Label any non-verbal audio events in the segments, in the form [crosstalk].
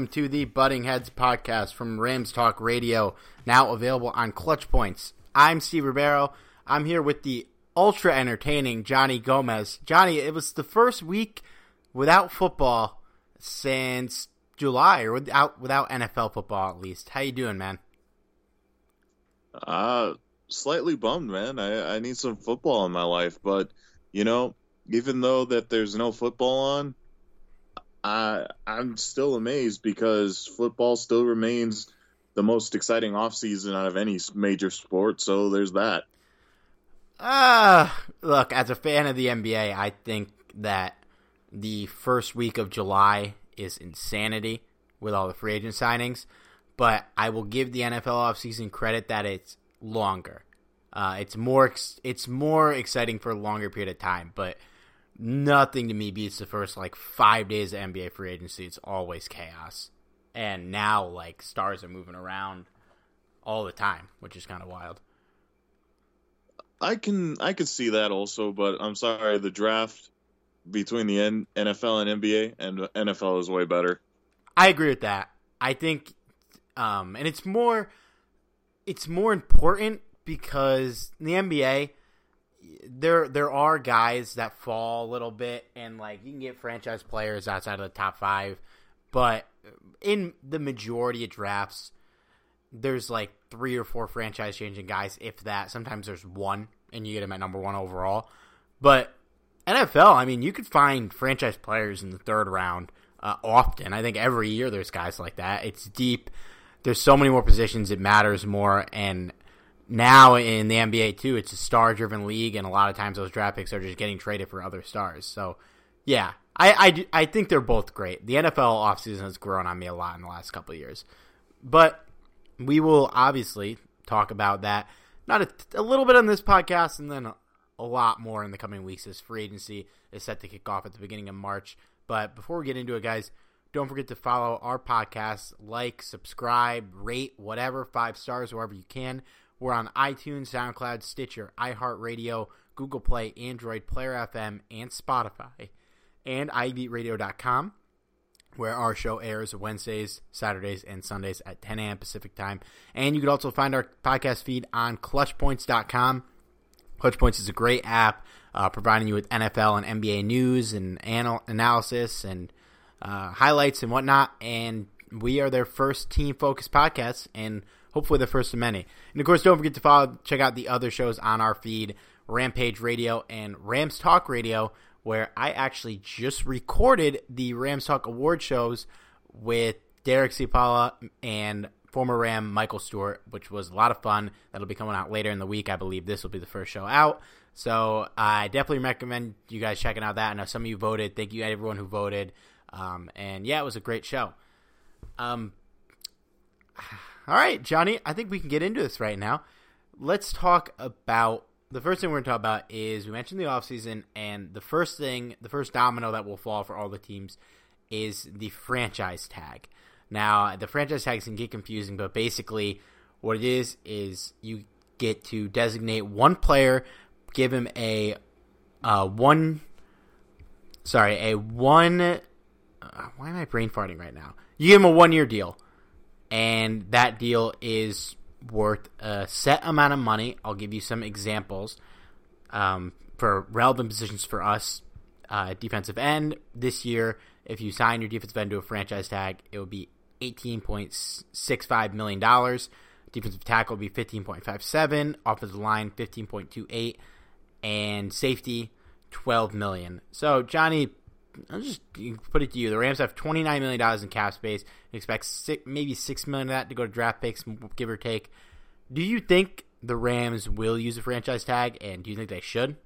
Welcome to the Butting Heads podcast from Rams Talk Radio, now available on Clutch Points. I'm Steve Rebeiro. I'm here with the ultra entertaining Johnny Gomez. Johnny, it was the first week without football since July, or without without NFL football at least. How you doing, man? Uh slightly bummed, man. I, I need some football in my life, but you know, even though that there's no football on, I I'm still amazed because football still remains the most exciting offseason out of any major sport. So there's that. Uh, look, as a fan of the NBA, I think that the first week of July is insanity with all the free agent signings, but I will give the NFL offseason credit that it's longer. Uh, it's more it's more exciting for a longer period of time, but nothing to me beats the first like five days of NBA free agency. It's always chaos, and now like stars are moving around all the time, which is kind of wild. I can I can see that also, but I'm sorry, the draft between the N- NFL and NBA and NFL is way better. I agree with that. I think, um, and it's more, it's more important because the NBA, there there are guys that fall a little bit, and like you can get franchise players outside of the top five, but in the majority of drafts, there's like three or four franchise changing guys, if that. Sometimes there's one, and you get them at number one overall. But NFL, I mean, you could find franchise players in the third round uh, often. I think every year there's guys like that. It's deep. There's so many more positions. It matters more, and now in the NBA too, it's a star driven league, and a lot of times those draft picks are just getting traded for other stars. So, yeah, I, I, I think they're both great. The NFL offseason has grown on me a lot in the last couple years. But we will obviously talk about that, not a, a little bit on this podcast, and then a, a lot more in the coming weeks as free agency is set to kick off at the beginning of March. But before we get into it, guys, don't forget to follow our podcast, like, subscribe, rate, whatever, five stars, wherever you can We're on iTunes, SoundCloud, Stitcher, iHeartRadio, Google Play, Android, Player FM, and Spotify, and iBeatRadio.com, where our show airs Wednesdays, Saturdays, and Sundays at 10 a.m. Pacific Time. And you can also find our podcast feed on ClutchPoints.com. Clutch Points is a great app uh, providing you with NFL and NBA news and anal- analysis and uh, highlights and whatnot. And we are their first team focused podcast and hopefully the first of many. And of course, don't forget to follow, check out the other shows on our feed Rampage Radio and Rams Talk Radio, where I actually just recorded the Rams Talk award shows with Derek Cipala and former Ram Michael Stewart, which was a lot of fun. That'll be coming out later in the week. I believe this will be the first show out. So I definitely recommend you guys checking out that. I know some of you voted. Thank you everyone who voted. Um, and yeah, it was a great show. Um, all right, Johnny, I think we can get into this right now. Let's talk about the first thing we're going to talk about is we mentioned the offseason, and the first thing, the first domino that will fall for all the teams is the franchise tag. Now, the franchise tags can get confusing, but basically, what it is is you get to designate one player, give him a uh, one, sorry, a one. Uh, why am I brain farting right now? You give him a one year deal, and that deal is worth a set amount of money. I'll give you some examples um, for relevant positions for us. Uh, defensive end this year, if you sign your defensive end to a franchise tag, it would be $18.65 million. Defensive tackle would be 15.57, offensive line 15.28, and safety 12 million. So Johnny, I'll just put it to you: the Rams have 29 million dollars in cap space. You expect six, maybe six million of that to go to draft picks, give or take. Do you think the Rams will use a franchise tag, and do you think they should?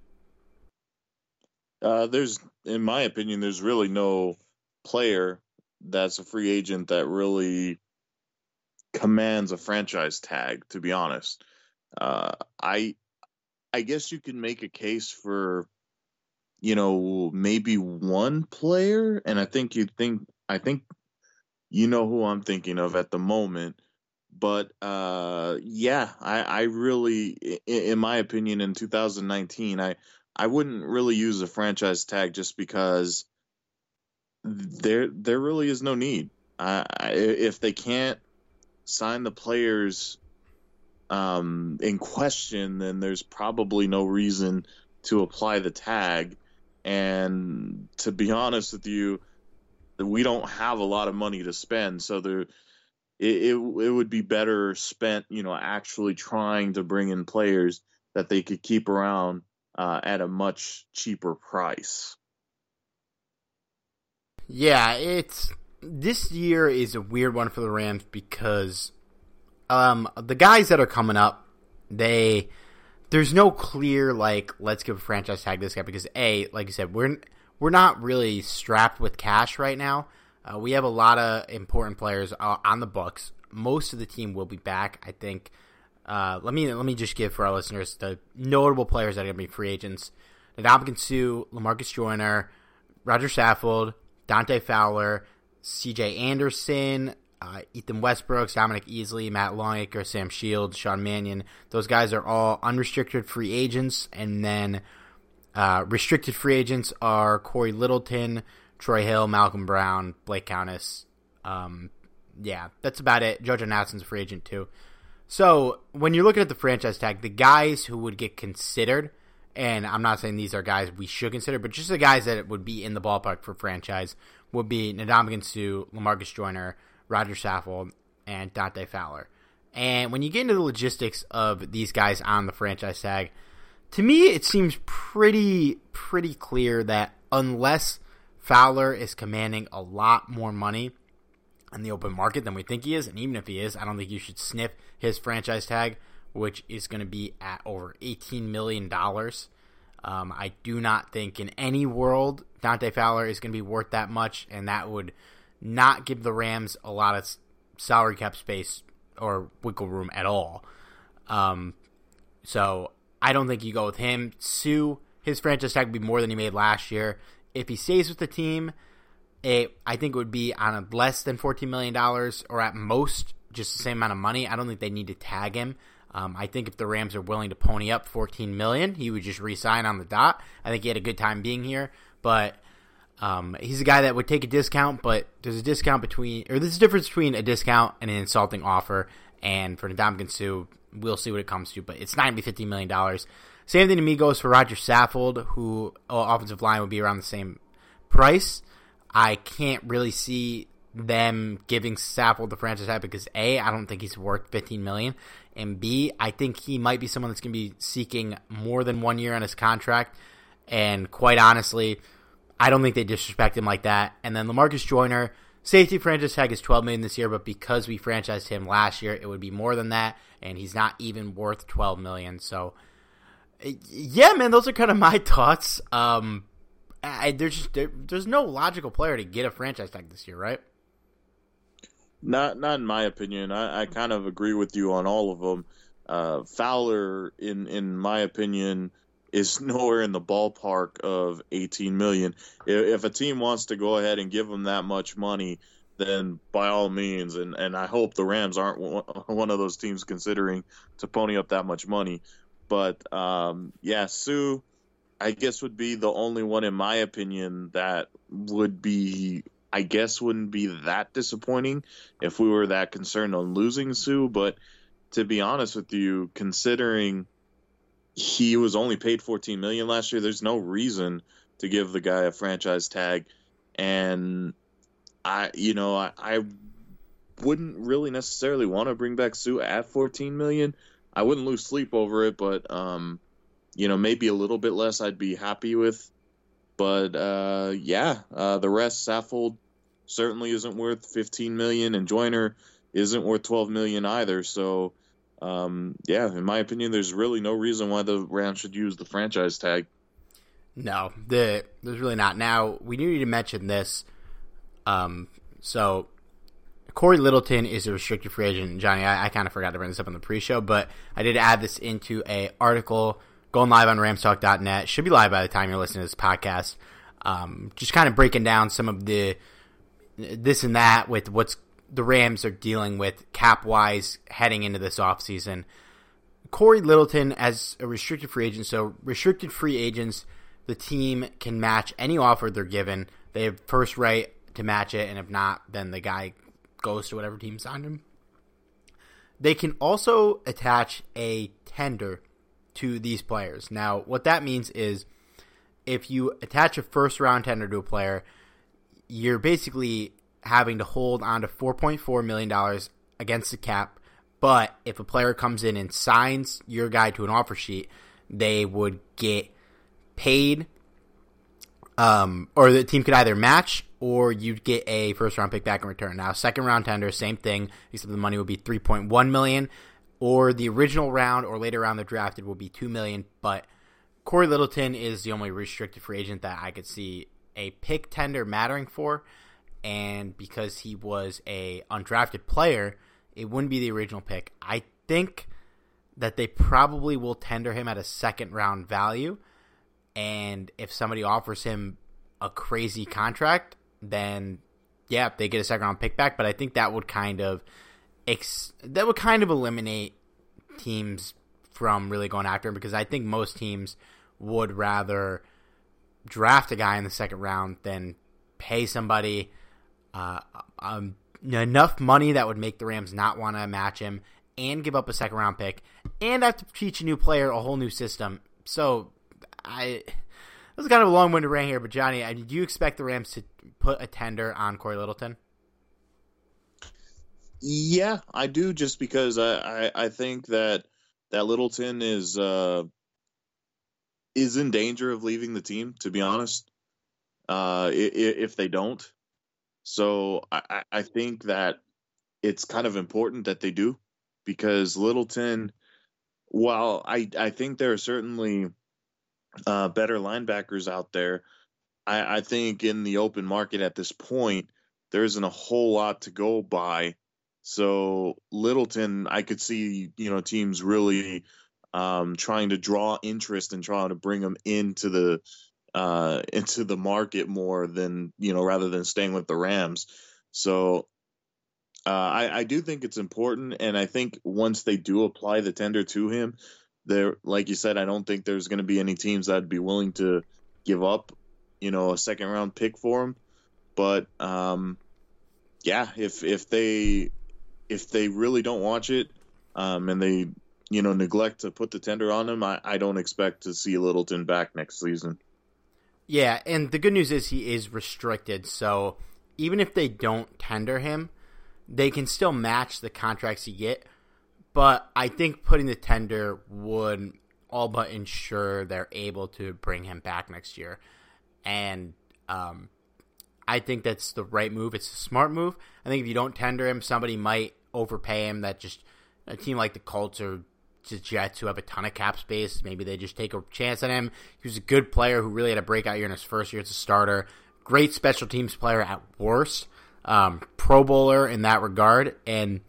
Uh, there's, in my opinion, there's really no player that's a free agent that really commands a franchise tag. To be honest, uh, I I guess you can make a case for you know maybe one player, and I think you think I think you know who I'm thinking of at the moment. But uh, yeah, I, I really, in my opinion, in 2019, I I wouldn't really use a franchise tag just because there there really is no need. Uh, if they can't sign the players um, in question, then there's probably no reason to apply the tag. And to be honest with you, we don't have a lot of money to spend, so there it, it, it would be better spent, you know, actually trying to bring in players that they could keep around uh, at a much cheaper price. Yeah, it's this year is a weird one for the Rams because um the guys that are coming up, they there's no clear like let's give a franchise tag this guy because a like you said we're we're not really strapped with cash right now. Uh, we have a lot of important players uh, on the books. Most of the team will be back. I think. Uh, let me let me just give for our listeners the notable players that are going to be free agents: Ndamukong Suh, Lamarcus Joyner, Roger Saffold, Dante Fowler, C.J. Anderson, uh, Ethan Westbrook, Dominique Easley, Matt Longacre, Sam Shields, Sean Mannion. Those guys are all unrestricted free agents, and then uh, restricted free agents are Cory Littleton, Troy Hill, Malcolm Brown, Blake Countess. Um, yeah, that's about it. Jojo Natson's free agent too. So when you're looking at the franchise tag, the guys who would get considered – and I'm not saying these are guys we should consider, but just the guys that would be in the ballpark for franchise would be Ndamukong Suh, Lamarcus Joyner, Roger Saffold, and Dante Fowler. And when you get into the logistics of these guys on the franchise tag, to me it seems pretty pretty clear that unless Fowler is commanding a lot more money in the open market than we think he is, and even if he is, I don't think you should sniff his franchise tag which is going to be at over $18 million. Um, I do not think in any world Dante Fowler is going to be worth that much, and that would not give the Rams a lot of salary cap space or wiggle room at all. Um, so I don't think you go with him. Suh, his franchise tag would be more than he made last year. If he stays with the team, it, I think it would be on a less than $14 million or at most just the same amount of money. I don't think they need to tag him. Um, I think if the Rams are willing to pony up 14 million, he would just resign on the dot. I think he had a good time being here, but um, he's a guy that would take a discount. But there's a discount between, or there's a difference between a discount and an insulting offer. And for Ndamukong Suh, we'll see what it comes to, but it's not going to be 15 million dollars. Same thing to me goes for Roger Saffold, who oh, offensive line would be around the same price. I can't really see them giving Saffold the franchise tag because a I don't think he's worth 15 million, and b I think he might be someone that's going to be seeking more than one year on his contract. And quite honestly, I don't think they disrespect him like that. And then Lamarcus Joyner, safety franchise tag is 12 million this year, but because we franchised him last year, it would be more than that, and he's not even worth 12 million. So, yeah, man, those are kind of [laughs] my thoughts. Um, I, there's just there, there's no logical player to get a franchise tag this year, right? Not, not in my opinion. I, I kind of agree with you on all of them. Uh, Fowler, in in my opinion, is [laughs] nowhere in the ballpark of 18 million. If, a team wants to go ahead and give him that much money, then by all means, and and I hope the Rams aren't [laughs] one of those teams considering to pony up that much money. But um, yeah, Suh, I guess would be the only one in my opinion that would be I guess wouldn't be that disappointing if we were that concerned on losing Suh. But to be honest with you, considering he was only paid 14 million last year, there's no reason to give the guy a franchise tag. And I, you know, I, I wouldn't really necessarily want to bring back Suh at 14 million. I wouldn't lose sleep over it, but um, you know, maybe a little bit less I'd be happy with. But uh, yeah, uh, the rest, Saffold, certainly isn't worth 15 million, and Joyner isn't worth 12 million either. So, um, yeah, in my opinion, there's really no reason why the Rams should use the franchise tag. No, the, there's really not. Now we do need to mention this. Um, so Cory Littleton is a restricted free agent. Johnny, I, I kind of forgot to bring this up on the pre-show, but I did add this into a article going live on RamsTalk.net. Should be live by the time you're listening to this podcast. Um, just kind of breaking down some of the this and that with what's the Rams are dealing with cap wise heading into this offseason. Cory Littleton as a restricted free agent. So restricted free agents, the team can match any offer they're given. They have first right to match it, and if not, then the guy goes to whatever team signed him. They can also attach a tender to these players. Now, what that means is if you attach a first round tender to a player, you're basically having to hold on to $4.4 million against the cap. But if a player comes in and signs your guy to an offer sheet, they would get paid, um, or the team could either match or you'd get a first round pick back in return. Now, second round tender, same thing, except the money would be 3.1 million, or the original round or later round they drafted will be 2 million. But Cory Littleton is the only restricted free agent that I could see a pick tender mattering for, and because he was a undrafted player, it wouldn't be the original pick. I think that they probably will tender him at a second round value, and if somebody offers him a crazy contract, then yeah, they get a second round pick back. But I think that would kind of ex- that would kind of eliminate teams from really going after him because I think most teams would rather draft a guy in the second round than pay somebody uh, um, enough money that would make the Rams not want to match him and give up a second round pick and have to teach a new player a whole new system. So I this is kind of a long winded rant here, but Johnny, do you expect the Rams to put a tender on Cory Littleton? Yeah, I do, just because I, I, I think that that Littleton is uh, is in danger of leaving the team. To be honest, uh, if they don't, so I, I think that it's kind of important that they do because Littleton, while I I think there are certainly uh, better linebackers out there, I, I think in the open market at this point there isn't a whole lot to go by. So Littleton, I could see you know teams really um, trying to draw interest and trying to bring them into the uh, into the market more than you know rather than staying with the Rams. So uh, I, I do think it's important, and I think once they do apply the tender to him, there, like you said, I don't think there's going to be any teams that'd be willing to give up, you know, a second round pick for him. But um, yeah, if if they if they really don't watch it, um, and they you know neglect to put the tender on him, I, I don't expect to see Littleton back next season. Yeah, and the good news is he is restricted, so even if they don't tender him, they can still match the contracts you get. But I think putting the tender would all but ensure they're able to bring him back next year. And um, I think that's the right move. It's a smart move. I think if you don't tender him, somebody might overpay him. That just a team like the Colts or Jets who have a ton of cap space, maybe they just take a chance on him. He was a good player who really had a breakout year in his first year as a starter. Great special teams player at worst. Um, pro bowler in that regard. And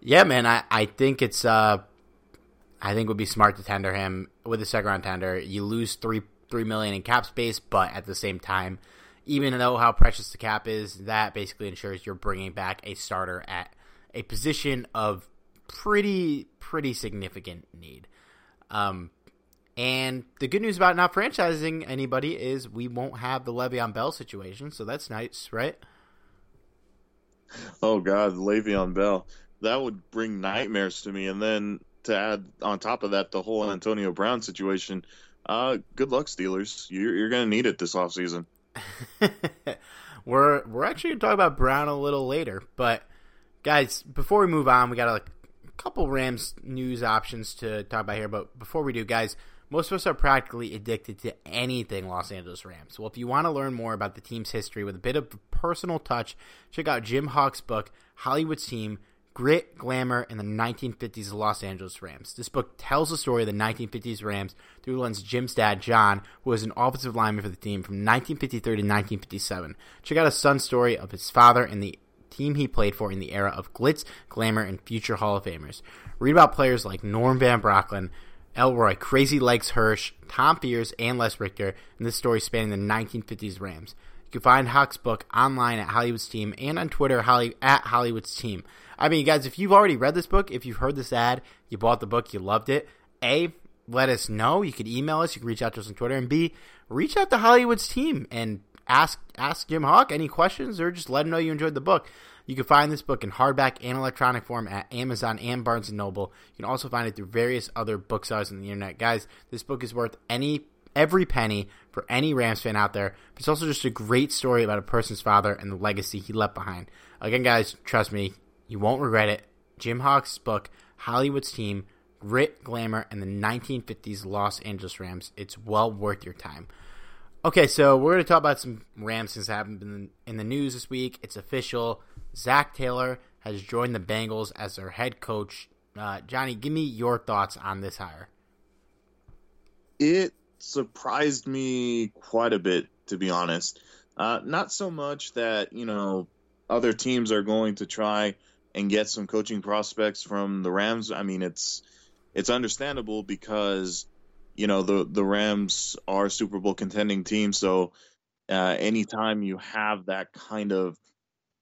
yeah, man, I, I think it's uh, I think it would be smart to tender him with a second round tender. You lose three three million in cap space, but at the same time, even though how precious the cap is, that basically ensures you're bringing back a starter at a position of pretty pretty significant need. Um, and the good news about not franchising anybody is we won't have the Le'Veon Bell situation, so that's nice, right? Oh God, Le'Veon Bell, that would bring nightmares to me. And then to add on top of that, the whole Antonio Brown situation. Uh, good luck, Steelers. You're, you're going to need it this offseason. [laughs] we're we're actually going to talk about Brown a little later, but guys, before we move on, we got a couple Rams news options to talk about here. But before we do, guys, most of us are practically addicted to anything Los Angeles Rams. Well, if you want to learn more about the team's history with a bit of personal touch, check out Jim Hock's book, Hollywood's Team Grit, Glamour, and the 1950s Los Angeles Rams. This book tells the story of the 1950s Rams through the lens of Jim's dad, John, who was an offensive lineman for the team from 1953 to 1957. Check out his son's story of his father and the team he played for in the era of glitz, glamour, and future Hall of Famers. Read about players like Norm Van Brocklin, Elroy, Crazy Legs Hirsch, Tom Fears, and Les Richter in this story spanning the 1950s Rams. You can find Hock's book online at Hollywood's Team and on Twitter Holly, at Hollywood's Team. I mean, guys, if you've already read this book, if you've heard this ad, you bought the book, you loved it, A, let us know. You could email us, you can reach out to us on Twitter, and B, reach out to Hollywood's Team and ask ask Jim Hock any questions or just let him know you enjoyed the book. You can find this book in hardback and electronic form at Amazon and Barnes & Noble. You can also find it through various other booksellers on the internet. Guys, this book is worth any every penny for any Rams fan out there. But It's also just a great story about a person's father and the legacy he left behind. Again, guys, trust me, you won't regret it. Jim Hock's book, Hollywood's Team, Grit, Glamour, and the 1950s Los Angeles Rams. It's well worth your time. Okay, so we're going to talk about some Rams since haven't been in the news this week. It's official. Zac Taylor has joined the Bengals as their head coach. Uh, Johnny, give me your thoughts on this hire. It surprised me quite a bit, to be honest. Uh, not so much that you know other teams are going to try and get some coaching prospects from the Rams. I mean, it's it's understandable because you know the the Rams are Super Bowl contending team, so uh, anytime you have that kind of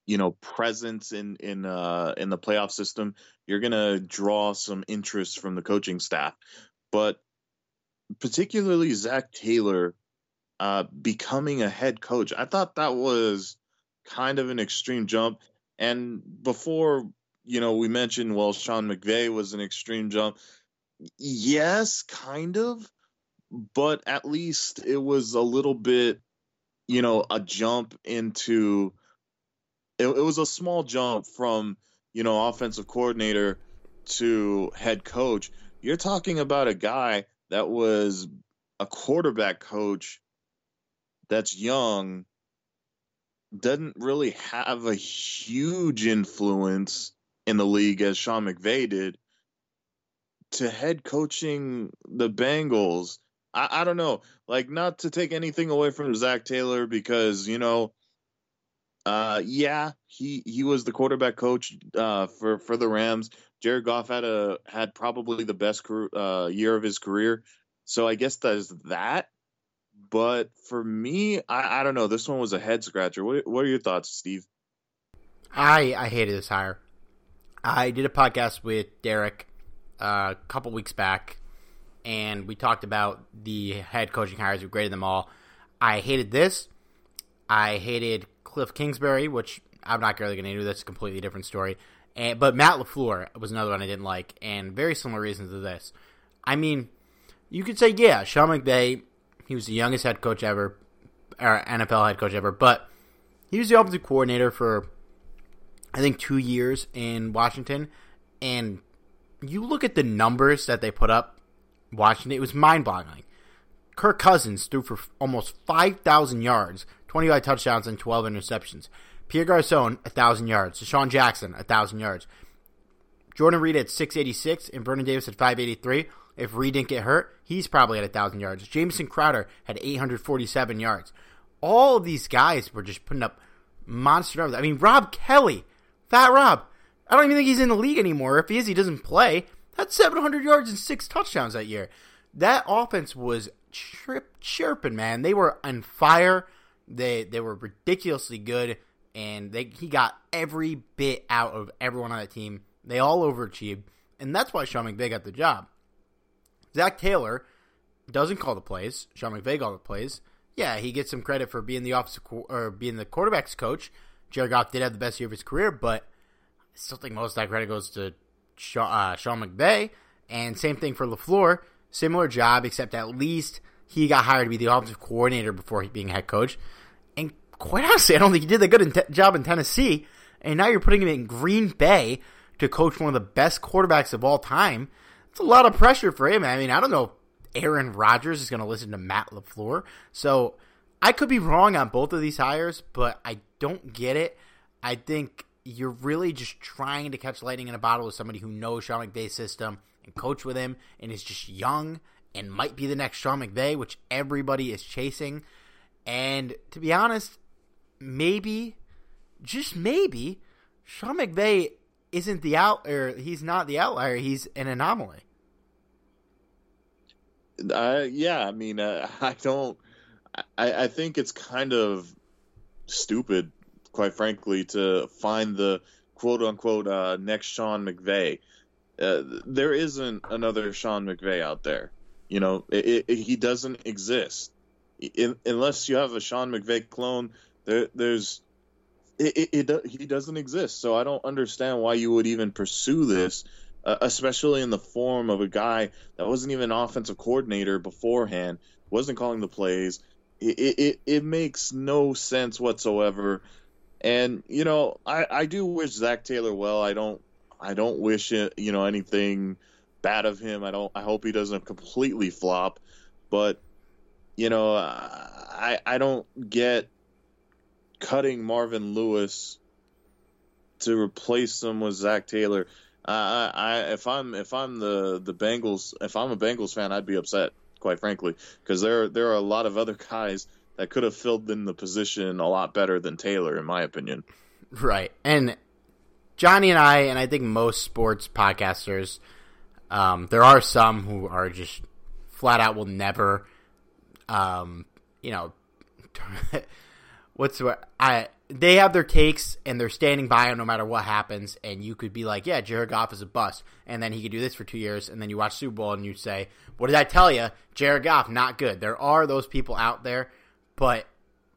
you know presence in in uh, in the playoff system, you're gonna draw some interest from the coaching staff. But particularly Zac Taylor uh, becoming a head coach, I thought that was kind of an extreme jump. And before you know, we mentioned well, Sean McVay was an extreme jump. Yes, kind of, but at least it was a little bit, you know, a jump into it, it was a small jump from you know offensive coordinator to head coach. You're talking about a guy that was a quarterback coach that's young doesn't really have a huge influence in the league as Sean McVay did to head coaching the Bengals. I, I don't know, like not to take anything away from Zac Taylor because you know uh, yeah, he he was the quarterback coach uh, for for the Rams. Jared Goff had a had probably the best uh, year of his career, so I guess that's that. But for me, I, I don't know. This one was a head scratcher. What what are your thoughts, Steve? I I hated this hire. I did a podcast with Derek a couple weeks back, and we talked about the head coaching hires. We graded them all. I hated this. I hated Cliff Kingsbury, which I'm not really going to do. That's a completely different story. And, but Matt LaFleur was another one I didn't like, and very similar reasons to this. I mean, you could say, yeah, Sean McVay, he was the youngest head coach ever, or NFL head coach ever, but he was the offensive coordinator for, I think, two years in Washington. And you look at the numbers that they put up, Washington, it was mind boggling. Kirk Cousins threw for almost 5,000 yards, 25 touchdowns, and 12 interceptions. Pierre Garcon, 1,000 yards. DeSean Jackson, 1,000 yards. Jordan Reed at 686 and Vernon Davis at 583. If Reed didn't get hurt, he's probably at 1,000 yards. Jamison Crowder had 847 yards. All of these guys were just putting up monster numbers. I mean, Rob Kelley, Fat Rob, I don't even think he's in the league anymore. If he is, he doesn't play. That's 700 yards and six touchdowns that year. That offense was trip chirping, man. They were on fire. They they were ridiculously good and they he got every bit out of everyone on that team. They all overachieved, and that's why Sean McVay got the job. Zac Taylor doesn't call the plays. Sean McVay called the plays. Yeah, he gets some credit for being the officer or being the quarterbacks coach. Jared Goff did have the best year of his career, but still think most of that credit goes to Sean, uh, Sean McVay. And same thing for LaFleur. Similar job, except at least he got hired to be the offensive coordinator before being head coach And quite honestly, I don't think he did a good in te- job in Tennessee. And now you're putting him in Green Bay to coach one of the best quarterbacks of all time. It's a lot of pressure for him. I mean, I don't know if Aaron Rodgers is going to listen to Matt LaFleur. So I could be wrong on both of these hires, but I don't get it. I think you're really just trying to catch lightning in a bottle with somebody who knows Sean McVay's system and coach with him and is just young and might be the next Sean McVay, which everybody is chasing. And to be honest, maybe, just maybe, Sean McVay isn't the out or he's not the outlier. He's an anomaly. Uh, yeah, I mean, uh, [laughs] I don't. I, I think it's kind of stupid, quite frankly, to find the quote unquote uh, next Sean McVay. Uh, there isn't another Sean McVay out there. You know, it, it, he doesn't exist. In, unless you have a Sean McVay clone there, there's it, it, he doesn't exist. So I don't understand why you would even pursue this, uh, especially in the form of a guy that wasn't even an offensive coordinator beforehand, wasn't calling the plays. It it, it makes no sense whatsoever. And you know, I, I do wish Zac Taylor well. I don't I don't wish you know anything bad of him. I don't. I hope he doesn't completely flop. But you know, I I don't get cutting Marvin Lewis to replace him with Zac Taylor. I, I, if I'm if I'm the the Bengals, if I'm a Bengals fan, I'd be upset, quite frankly, because there there are a lot of other [laughs] guys that could have filled in the position a lot better than Taylor, in my opinion. Right, and Johnny and I, and I think most sports podcasters, um, there are some who are just flat out will never, um, you know. [laughs] what's what I they have their takes and they're standing by them no matter what happens. And you could be like, yeah, Jared Goff is a bust, and then he could do this for two years, and then you watch Super Bowl and you say, what did I tell you? Jared Goff not good. There are those people out there, but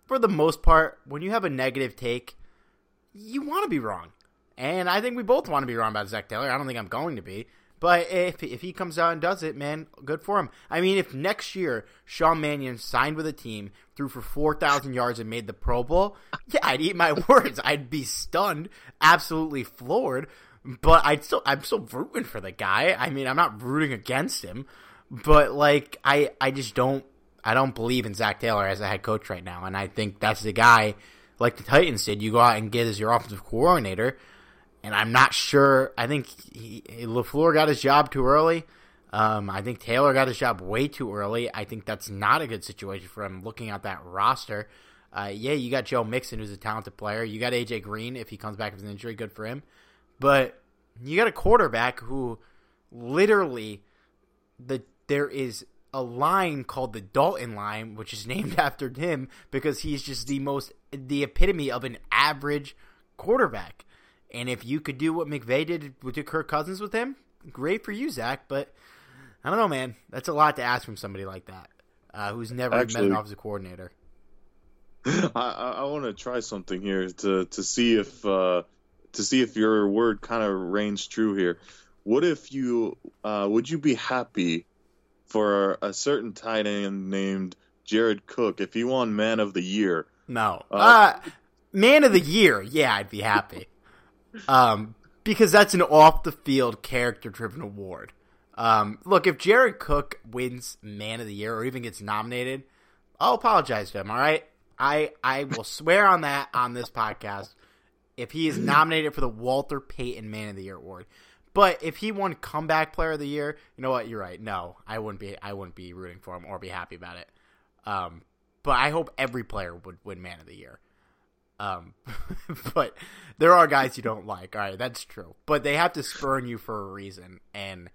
for the most part, when you have a negative take, you want to be wrong. And I think we both want to be wrong about Zac Taylor. I don't think I'm going to be. But if if he comes out and does it, man, good for him. I mean, if next year Sean Mannion signed with a team, threw for four thousand yards, and made the Pro Bowl, [laughs] yeah, I'd eat my [laughs] words. I'd be stunned, absolutely floored. But I'd still, I'm still rooting for the guy. I mean, I'm not rooting against him, but like, I, I just don't, I don't believe in Zac Taylor as a head coach right now, and I think that's the guy, like the Titans did. You go out and get as your offensive coordinator and I'm not sure. I think he, LaFleur got his job too early. Um, I think Taylor got his job way too early. I think that's not a good situation for him looking at that roster. Uh, yeah, you got Joe Mixon, who's a talented player. You got AJ Green if he comes back with an injury, good for him. But you got a quarterback who literally the there is a line called the Dalton line, which is [laughs] named after him because he's just the most the epitome of an average quarterback. And if you could do what McVay did with Kirk Cousins with him, great for you, Zach. But I don't know, man. That's a lot to ask from somebody like that, uh, who's never Actually- been an offensive coordinator. [laughs] I, I, I want to try something here to to see if uh, to see if your word kind of reigns true here. What if you uh, would you be happy for a certain tight end named Jared Cook if he won Man of the Year? No. Uh, Uh, man of the year, yeah, I'd be happy. [laughs] um, because that's an off the field character driven award. Um, look, if Jared Cook wins man of the year or even gets nominated, I'll apologize to him, all right? I I will swear on that on this podcast if he is [clears throat] nominated for the Walter Payton Man of the Year award. But if he won comeback player of the year, you know what? You're right. No, I wouldn't be I wouldn't be rooting for him or be happy about it. Um, but I hope every player would win Man of the Year. Um, [laughs] but there are guys you don't like. All right, that's true. But they have to spurn you for a reason. And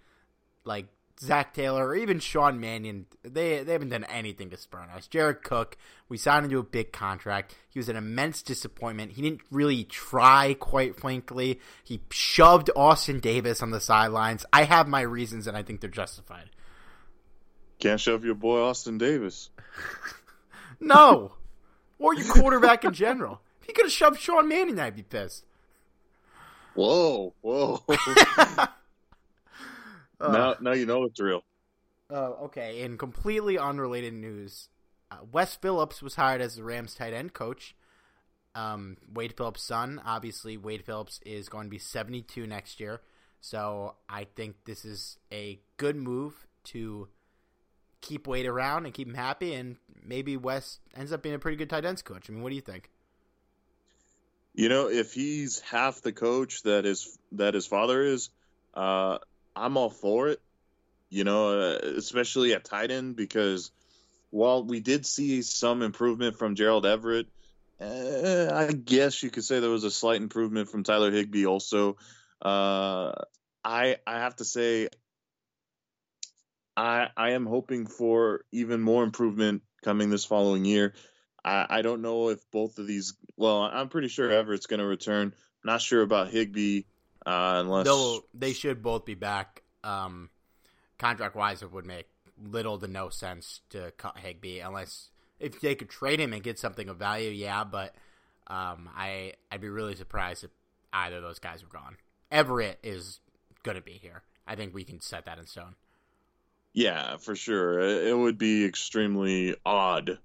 like Zac Taylor or even Sean Mannion, they they haven't done anything to spurn us. Jared Cook, we signed him to a big contract. He was an immense disappointment. He didn't really try, quite frankly. He shoved Austin Davis on the sidelines. I have my reasons, and I think they're justified. Can't shove your boy Austin Davis. [laughs] No, or your quarterback in general. If he could have shoved Sean Mannion, I'd be pissed. Whoa, whoa! [laughs] now, now you know it's real. Oh, okay. In completely unrelated news, uh, Wes Phillips was hired as the Rams tight end coach. Um, Wade Phillips' son. Obviously, Wade Phillips is going to be 72 next year. So I think this is a good move to keep Wade around and keep him happy. And maybe Wes ends up being a pretty good tight ends coach. I mean, what do you think? You know, if he's half the coach that his that his father is, uh, I'm all for it. You know, uh, especially at tight end because while we did see some improvement from Gerald Everett, uh, I guess you could say there was a slight improvement from Tyler Higbee. Also, uh, I I have to say, I I am hoping for even more improvement coming this following year. I, I don't know if both of these. Well, I'm pretty sure Everett's going to return. not sure about Higby, uh, unless They'll, they should both be back. Um, contract wise, it would make little to no sense to cut Higbee unless if they could trade him and get something of value. Yeah, but um, I I'd be really surprised if either of those guys were gone. Everett is going to be here. I think we can set that in stone. Yeah, for sure. It it would be extremely odd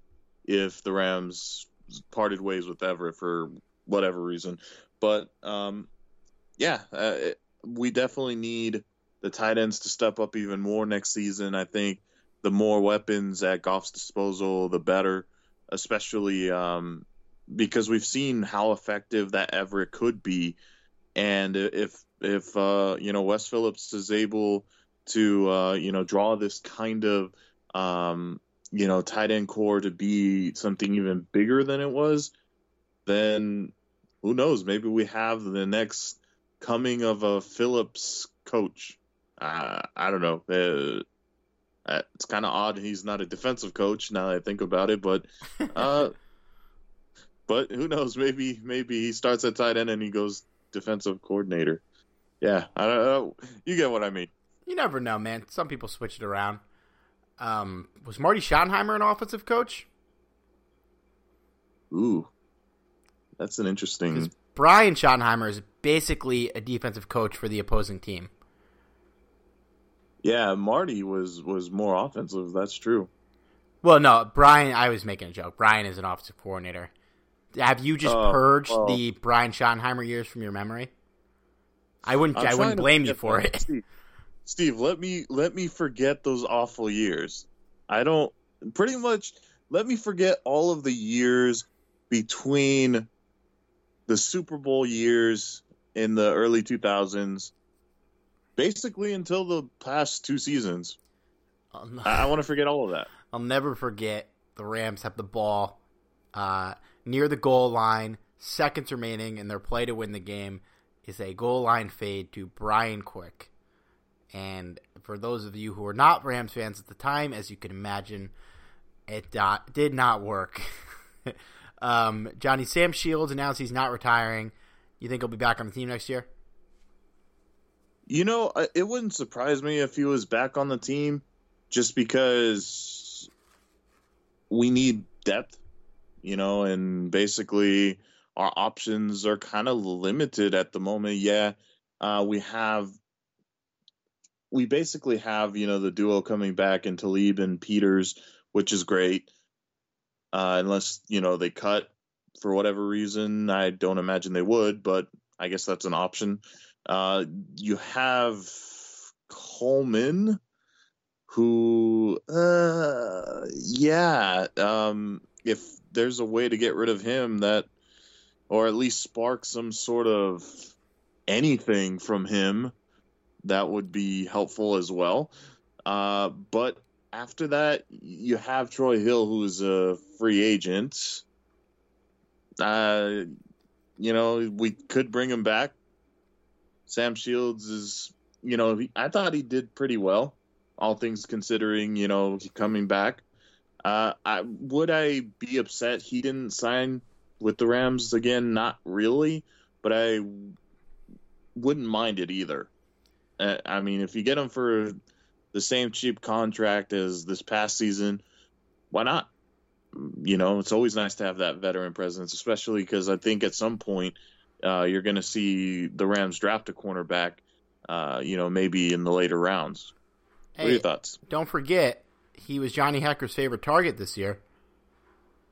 if the Rams parted ways with Everett for whatever reason. But um, yeah, uh, it, we definitely need the tight ends to step up even more next season. I think the more weapons at Goff's disposal, the better, especially um, because we've seen how effective that Everett could be. And if if uh, you know Wes Phillips is able to uh, you know draw this kind of um, you know tight end core to be something even bigger than it was, then who knows? Maybe we have the next coming of a Phillips coach. Uh, I don't know. Uh, uh, it's kind of odd he's not a defensive coach now that I think about it, but [laughs] uh, but who knows? Maybe maybe he starts at tight end and he goes defensive coordinator. Yeah, I don't know. You get what I mean. You never know, man. Some people switch it around. Um, was Marty Schottenheimer an offensive coach? Ooh, that's an interesting. Brian Schottenheimer is basically a defensive coach for the opposing team. Yeah, Marty was was more offensive. That's true. Well, no, Brian. I was making a joke. Brian is an offensive coordinator. Have you just Oh, purged well. the Brian Schottenheimer years from your memory? I wouldn't. I'm I wouldn't blame you for it. [laughs] Steve, Steve, let me let me forget those awful years. I don't pretty much let me forget all of the years between the Super Bowl years in the early 2000s basically until the past two seasons. I'll, I, I want to forget all of that. [laughs] I'll never forget the Rams have the ball uh, near the goal line, seconds remaining, and their play to win the game is a goal line fade to Brian Quick. And for those of you who were not Rams fans at the time, as you can imagine, it do- did not work. [laughs] um, Johnny Sam Shields announced he's not retiring, You think he'll be back on the team next year? You know, it wouldn't surprise me if he was back on the team just because we need depth, you know, and basically our options are kind of limited at the moment. Yeah, uh, we have we basically have you know the duo coming back in Talib and Peters, which is great. Uh, unless you know they cut for whatever reason, I don't imagine they would, but I guess that's an option. Uh, you have Coleman, who, uh, yeah, um, if there's a way to get rid of him that, or at least spark some sort of anything from him, that would be helpful as well. Uh, but after that, you have Troy Hill, who's a free agent. Uh, you know, we could bring him back. Sam Shields is, you know, he, I thought he did pretty well, all things considering, you know, coming back. Uh, I, would I be upset he didn't sign with the Rams again? Not really, but I wouldn't mind it either. Uh, I mean, if you get him for the same cheap contract as this past season, why not? You know, it's always nice to have that veteran presence, especially because I think at some point uh, you're going to see the Rams draft a cornerback. Uh, you know, maybe in the later rounds. Hey, what are your thoughts? Don't forget, he was Johnny Hekker's favorite target this year.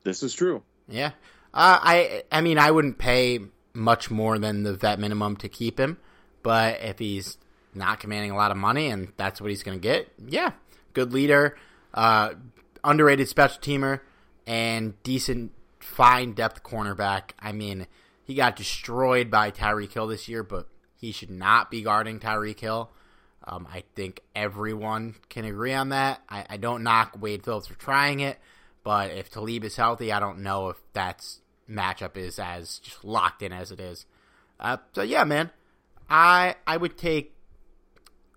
This is true. Yeah, uh, I I mean, I wouldn't pay much more than the vet minimum to keep him, but if he's not commanding a lot of money and that's what he's going to get, yeah, good leader, uh, underrated special teamer, and decent, fine depth cornerback. I mean, he got destroyed by Tyreek Hill this year, but he should not be guarding Tyreek Hill. Um, I think everyone can agree on that. I, I, don't knock Wade Phillips for trying it, but if Talib is healthy, I don't know if that's matchup is as just locked in as it is. Uh, so yeah, man, I I would take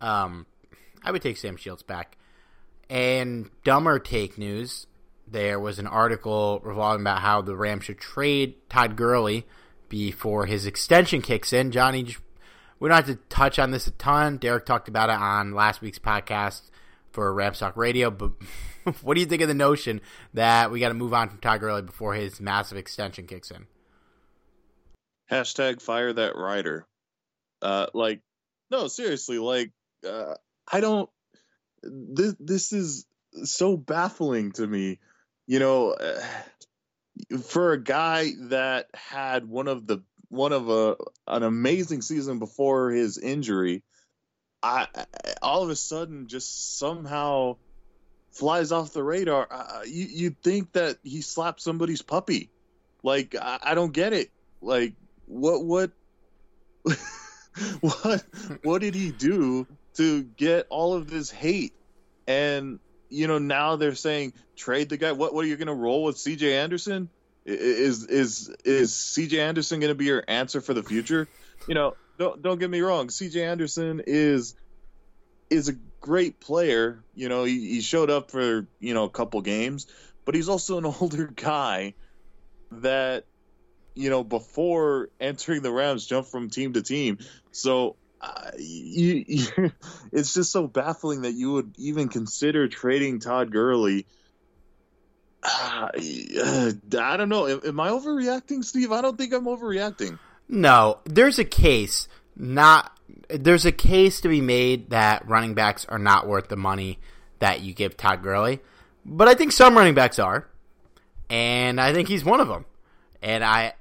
um I would take Sam Shields back. And dumber take news there was an article revolving about how the Rams should trade Todd Gurley before his extension kicks in. Johnny, we don't have to touch on this a ton. Derek talked about it on last week's podcast for Ramstock Radio, but [laughs] what do you think of the notion that we got to move on from Todd Gurley before his massive extension kicks in? Hashtag fire that rider. Uh, like, no, seriously, like, uh, I don't. This this is so baffling to me you know, for a guy that had one of the one of a an amazing season before his injury, I all of a sudden just somehow flies off the radar. Uh, you you think that he slapped somebody's puppy? Like I, I don't get it. Like what what [laughs] what what did he do to get all of this hate? And you know, now they're saying trade the guy. What what are you going to roll with C.J. Anderson? Is is is C.J. Anderson going to be your answer for the future? You know, don't don't get me wrong. C.J. Anderson is is a great player. You know, he, he showed up for you know a couple games, but he's also an [laughs] older guy that you know before entering the Rams jumped from team to team. So you, you, [laughs] it's just so baffling that you would even consider trading Todd Gurley. Uh, [sighs] I don't know. Am, am I overreacting, Steve? I don't think I'm overreacting. No, there's a case. Not there's a case to be made that running backs are not worth the money that you give Todd Gurley, but I think some running backs are, and I think he's one of them. And I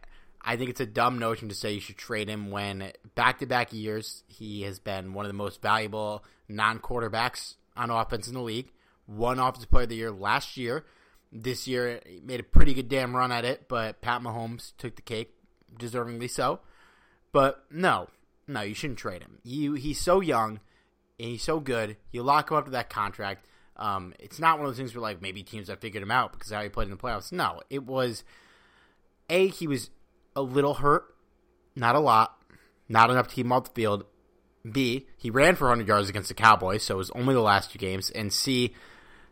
I think it's a dumb notion to say you should trade him when back to back years he has been one of the most valuable non quarterbacks on offense in the league. One offensive player of the year last year. This year made a pretty good damn run at it, but Pat Mahomes took the cake, deservingly so. But no, no, you shouldn't trade him. You he's so young and he's so good. You lock him up to that contract. Um, it's not one of those things where like maybe teams have figured him out because how he played in the playoffs. No, it was a he was a little hurt, not a lot, not enough to keep him off the field. B, he ran for 100 yards against the Cowboys, so it was only the last two games. And C,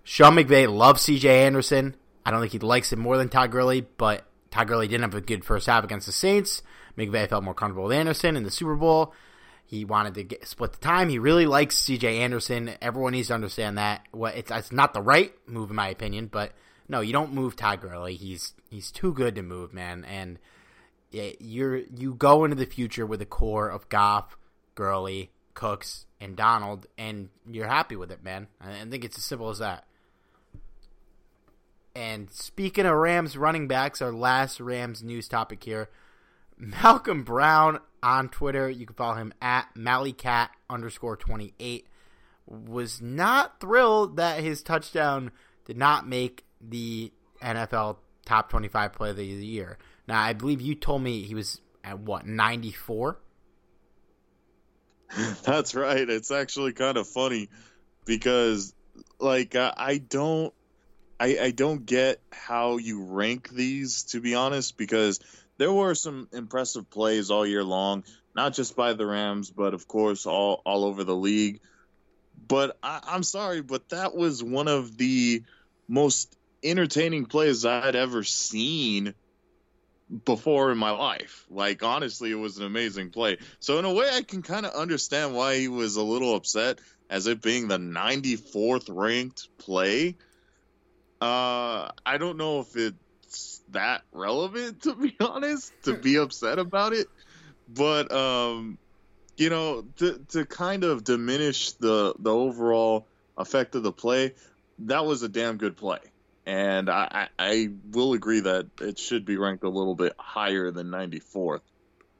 Sean McVay loves C.J. Anderson. I don't think he likes him more than Todd Gurley, but Todd Gurley didn't have a good first half against the Saints. McVay felt more comfortable with Anderson in the Super Bowl. He wanted to get, split the time. He really likes C.J. Anderson. Everyone needs to understand that. What it's, it's not the right move in my opinion, but no, you don't move Todd Gurley. He's he's too good to move, man. And you're you go into the future with a core of Goff, Gurley, Cooks, and Donald, and you're happy with it, man. I think it's as simple as that. And speaking of Rams running backs, our last Rams news topic here. Malcolm Brown on Twitter, you can follow him at Mallycat underscore 28, was not thrilled that his touchdown did not make the NFL top 25 play of the year. Now, I believe you told me he was at what, 94? [laughs] That's right. It's actually kind of funny because, like, I don't I, I don't get how you rank these, to be honest, because there were some impressive plays all year long, not just by the Rams, but of course all all over the league. But I, I'm sorry, but that was one of the most entertaining plays I'd ever seen before in my life. Like honestly, it was an amazing play. So in a way, I can kind of understand why he was a little upset, as it being the 94th ranked play. Uh, I don't know if it's that relevant [laughs] to be honest to be upset about it, but um, you know, to to kind of diminish the the overall effect of the play, that was a damn good play. And I, I, will agree that it should be ranked a little bit higher than 94th.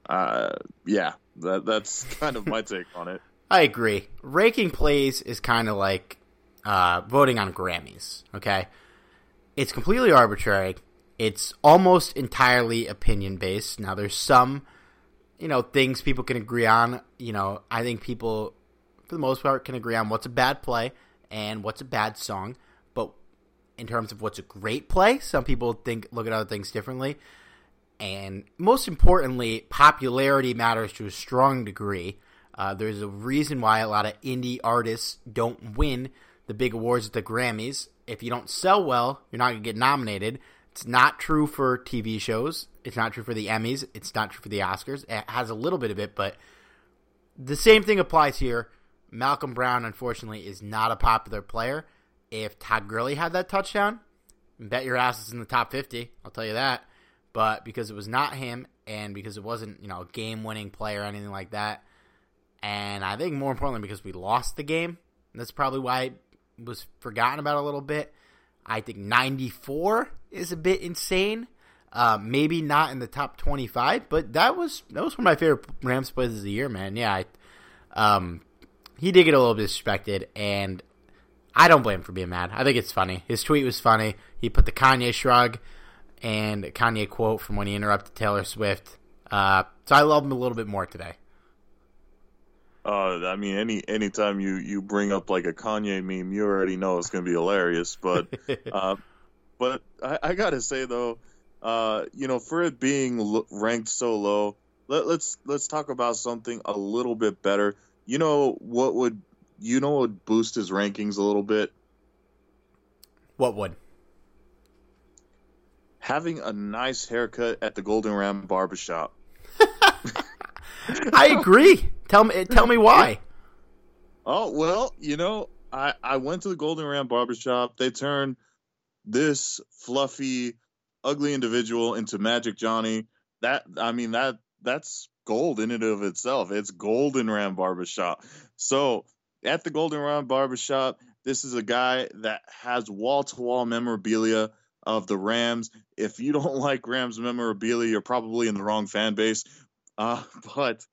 Uh, yeah, that that's [laughs] kind of my take on it. [laughs] I agree. Ranking plays is kind of like uh, voting on Grammys. Okay, it's completely arbitrary. It's almost entirely opinion based. Now, there's some, you know, things people can agree on. You know, I think people, for the most part, can agree on what's a bad play and what's a bad song. In terms of what's a great play, some people think look at other things differently. And most importantly, popularity matters to a strong degree. Uh, there's a reason why a lot of indie artists don't win the big awards at the Grammys if you don't sell well, you're not going to get nominated. It's not true for TV shows. It's not true for the Emmys. It's not true for the Oscars. It has a little bit of it, but the same thing applies here. Malcolm Brown, unfortunately, is not a popular player. If Todd Gurley had that touchdown, bet your ass it's in the top 50. I'll tell you that. But because it was not him, and because it wasn't, you know, a game-winning play or anything like that, and I think more importantly because we lost the game, that's probably why it was forgotten about a little bit. I think 94 is a bit insane. Uh, maybe not in the top 25, but that was that was one of my favorite Rams plays of the year, man. Yeah, I, um, he did get a little disrespected, and I don't blame him for being mad. I think it's funny. His tweet was funny. He put the Kanye shrug and Kanye quote from when he interrupted Taylor Swift. Uh, so I love him a little bit more today. Uh, I mean, any anytime you you bring up like a Kanye meme, you already know it's gonna be hilarious. But, [laughs] uh, but I, I, gotta say though, uh, you know, for it being l- ranked so low, let, let's let's talk about something a little bit better. You know what would you know would boost his rankings a little bit? What would? Having a nice haircut at the Golden Ram Barbershop. [laughs] I agree. Tell me, tell me why. Oh well, you know, I I went to the Golden Ram barbershop. They turned this fluffy, ugly individual into Magic Johnny. That I mean that that's gold in and of itself. It's Golden Ram barbershop. So at the Golden Ram barbershop, this is a guy that has wall to wall memorabilia of the Rams. If you don't [laughs] like Rams memorabilia, you're probably in the wrong fan base. Uh, [laughs] but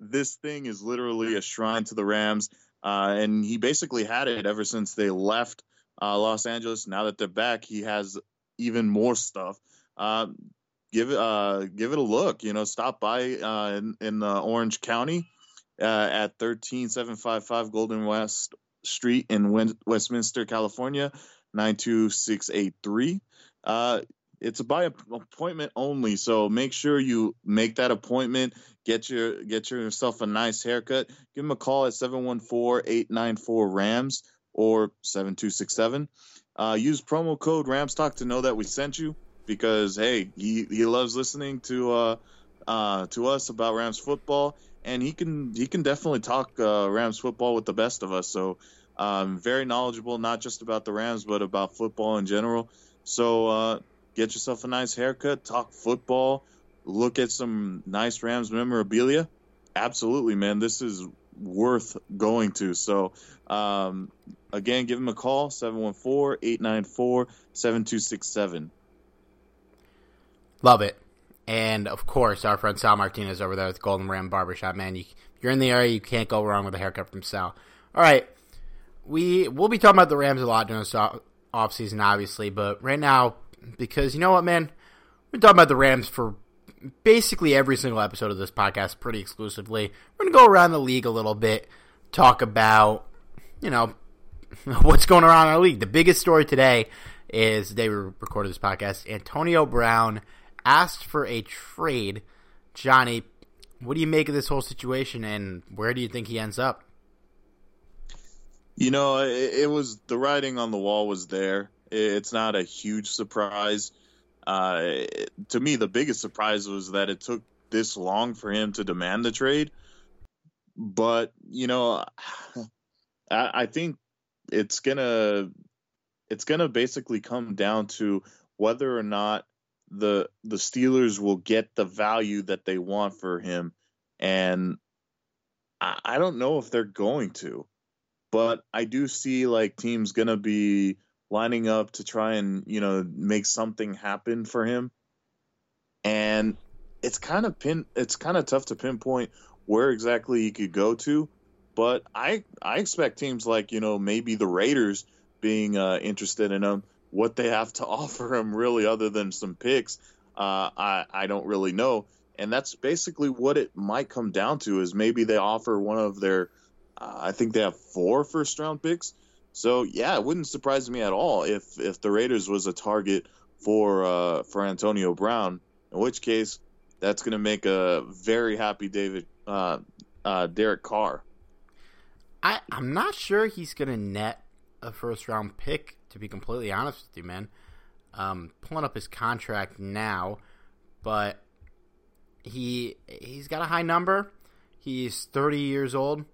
this thing is literally a shrine to the Rams. Uh, and he basically had it ever since they left uh, Los Angeles. Now that they're back, he has even more stuff. Uh, give it, uh, give it a look. You know, stop by uh, in, in Orange County uh, at thirteen seven five five Golden West Street in Westminster, California, nine two six eight three. It's a by appointment only, so make sure you make that appointment. Get your get yourself a nice haircut. Give them a call at 714-894 Rams or 7267. Uh, use promo code Ramstock to know that we sent you. because hey, he he loves listening to uh, to us about Rams football, and he can he can definitely talk uh, Rams football with the best of us. So um, very knowledgeable, not just about the Rams, but about football in general. So uh, get yourself a nice haircut, talk football, look at some nice Rams memorabilia. Absolutely, man. This is worth going to. So, um, again, give him a call 714 894 7267. Love it. And of course, our friend Sal Martinez over there with Golden Ram Barbershop, man. You, you're in the area, you can't go wrong with a haircut from Sal. All right. We, we'll be talking about the Rams a lot during this off season, obviously, but right now, because you know what, man? We're talking about the Rams for basically every single episode of this podcast pretty exclusively. We're to go around the league a little bit, talk about, you know, [laughs] what's going on in our league. The biggest story today is the day we recorded this podcast. Antonio Brown asked for a trade. Johnny, what do you make of this whole situation and where do you think he ends up? You know, it, it was the writing on the wall was there. It's not a huge surprise. Uh, to me, the biggest surprise was that it took this long for him to demand the trade. But you know, [sighs] I, I think it's gonna it's gonna basically come down to whether or not the the Steelers will get the value that they want for him, and I, I don't know if they're going to, but I do see like teams gonna be lining up to try and you know make something happen for him. And it's kind of pin it's kind of tough to pinpoint where exactly he could go to but i i expect teams like you know maybe the raiders being uh, interested in him what they have to [laughs] offer him really other than some picks uh, i i don't really know and that's basically what it might come down to is maybe they offer one of their uh, i think they have four first round picks so yeah, it wouldn't surprise me at all if if the Raiders was a target for uh, for Antonio Brown. In which case, that's going to make a very happy David uh, uh, Derek Carr. I I'm not sure he's going to net a first round pick. To be completely honest with you, man, um, pulling up his contract now, but he he's got a high number. He's 30 years old.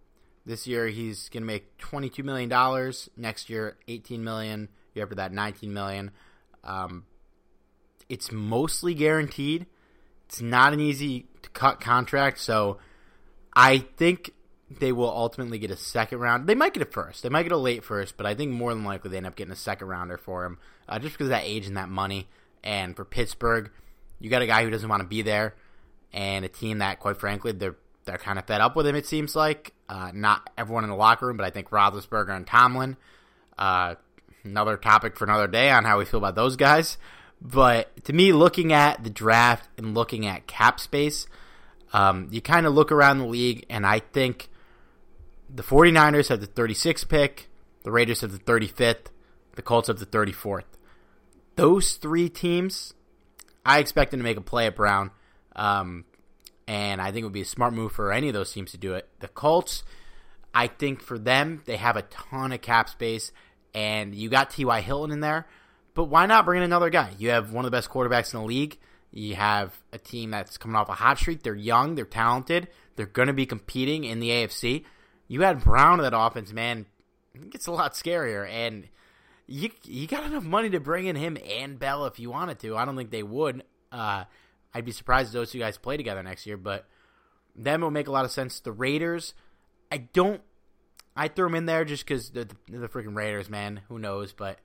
This year he's going to make twenty two million dollars. Next year, eighteen million. Year after that, nineteen million. Um, it's mostly guaranteed. It's not an easy to cut contract, so I think they will ultimately get a second round. They might get a first. They might get a late first, but I think more than likely they end up getting a second rounder for him, uh, just because of that age and that money. And for Pittsburgh, you got a guy who doesn't want to be there, and a team that, quite frankly, they're they're kind of fed up with him. It seems like uh, not everyone in the locker room, but I think Roethlisberger and Tomlin. Uh, another topic for another day on how we feel about those guys. But to me, looking at the draft and looking at cap space, um, you kind of look around the league, and I think the 49ers have the 36th pick, the Raiders have the 35th, the Colts have the 34th. Those three teams, I expect them to make a play at Brown. Um, and I think it would be a smart move for any of those teams to do it. The Colts, I think for them, they have a ton of cap space, and you got T.Y. Hilton in there, but why not bring in another guy? You have one of the best quarterbacks in the league. You have a team that's coming off a hot streak. They're young, they're talented, they're going to be competing in the AFC. You had Brown in that offense, man. It gets a lot scarier, and you you got enough money to bring in him and Bell if you wanted to. I don't think they would. Uh, I'd be surprised if those two guys play together next year, but them will make a lot of sense. The Raiders, I don't. I threw them in there just because the, the, the freaking Raiders, man. Who knows? But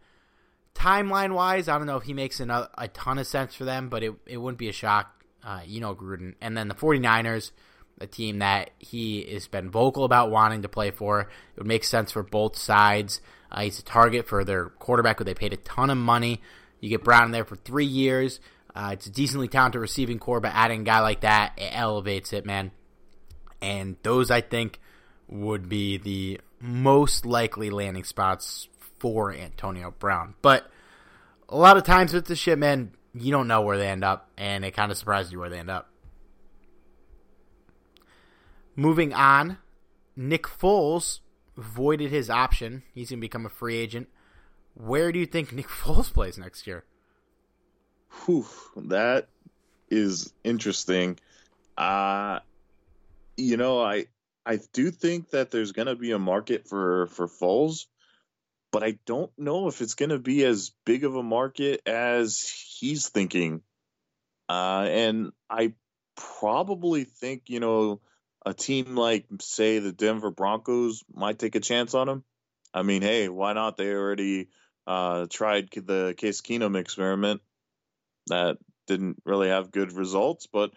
timeline wise, I don't know if he makes a, a ton of sense for them, but it, it wouldn't be a shock. Uh, you know, Gruden. And then the 49ers, a team that he has been vocal about wanting to play for. It would make sense for both sides. Uh, he's a target for their quarterback who they paid a ton of money. You get Brown in there for three years. Uh, it's a decently talented receiving corps, but adding a guy like that it elevates it, man. And those, I think, would be the most likely landing spots for Antonio Brown. But a lot of times with the shit, man, you don't know where they end up, and it kind of surprises you where they end up. Moving on, Nick Foles voided his option. He's going to become a free agent. Where do you think Nick [laughs] Foles plays next year? Whew, that is interesting. Uh you know, I I do think that there's going to be a market for for Foles, but I don't know if it's going to be as big of a market as he's thinking. Uh, and I probably think you know a team like say the Denver Broncos might take a chance on him. I mean, hey, why not? They already uh, tried the Case Keenum experiment. That didn't really have good results, but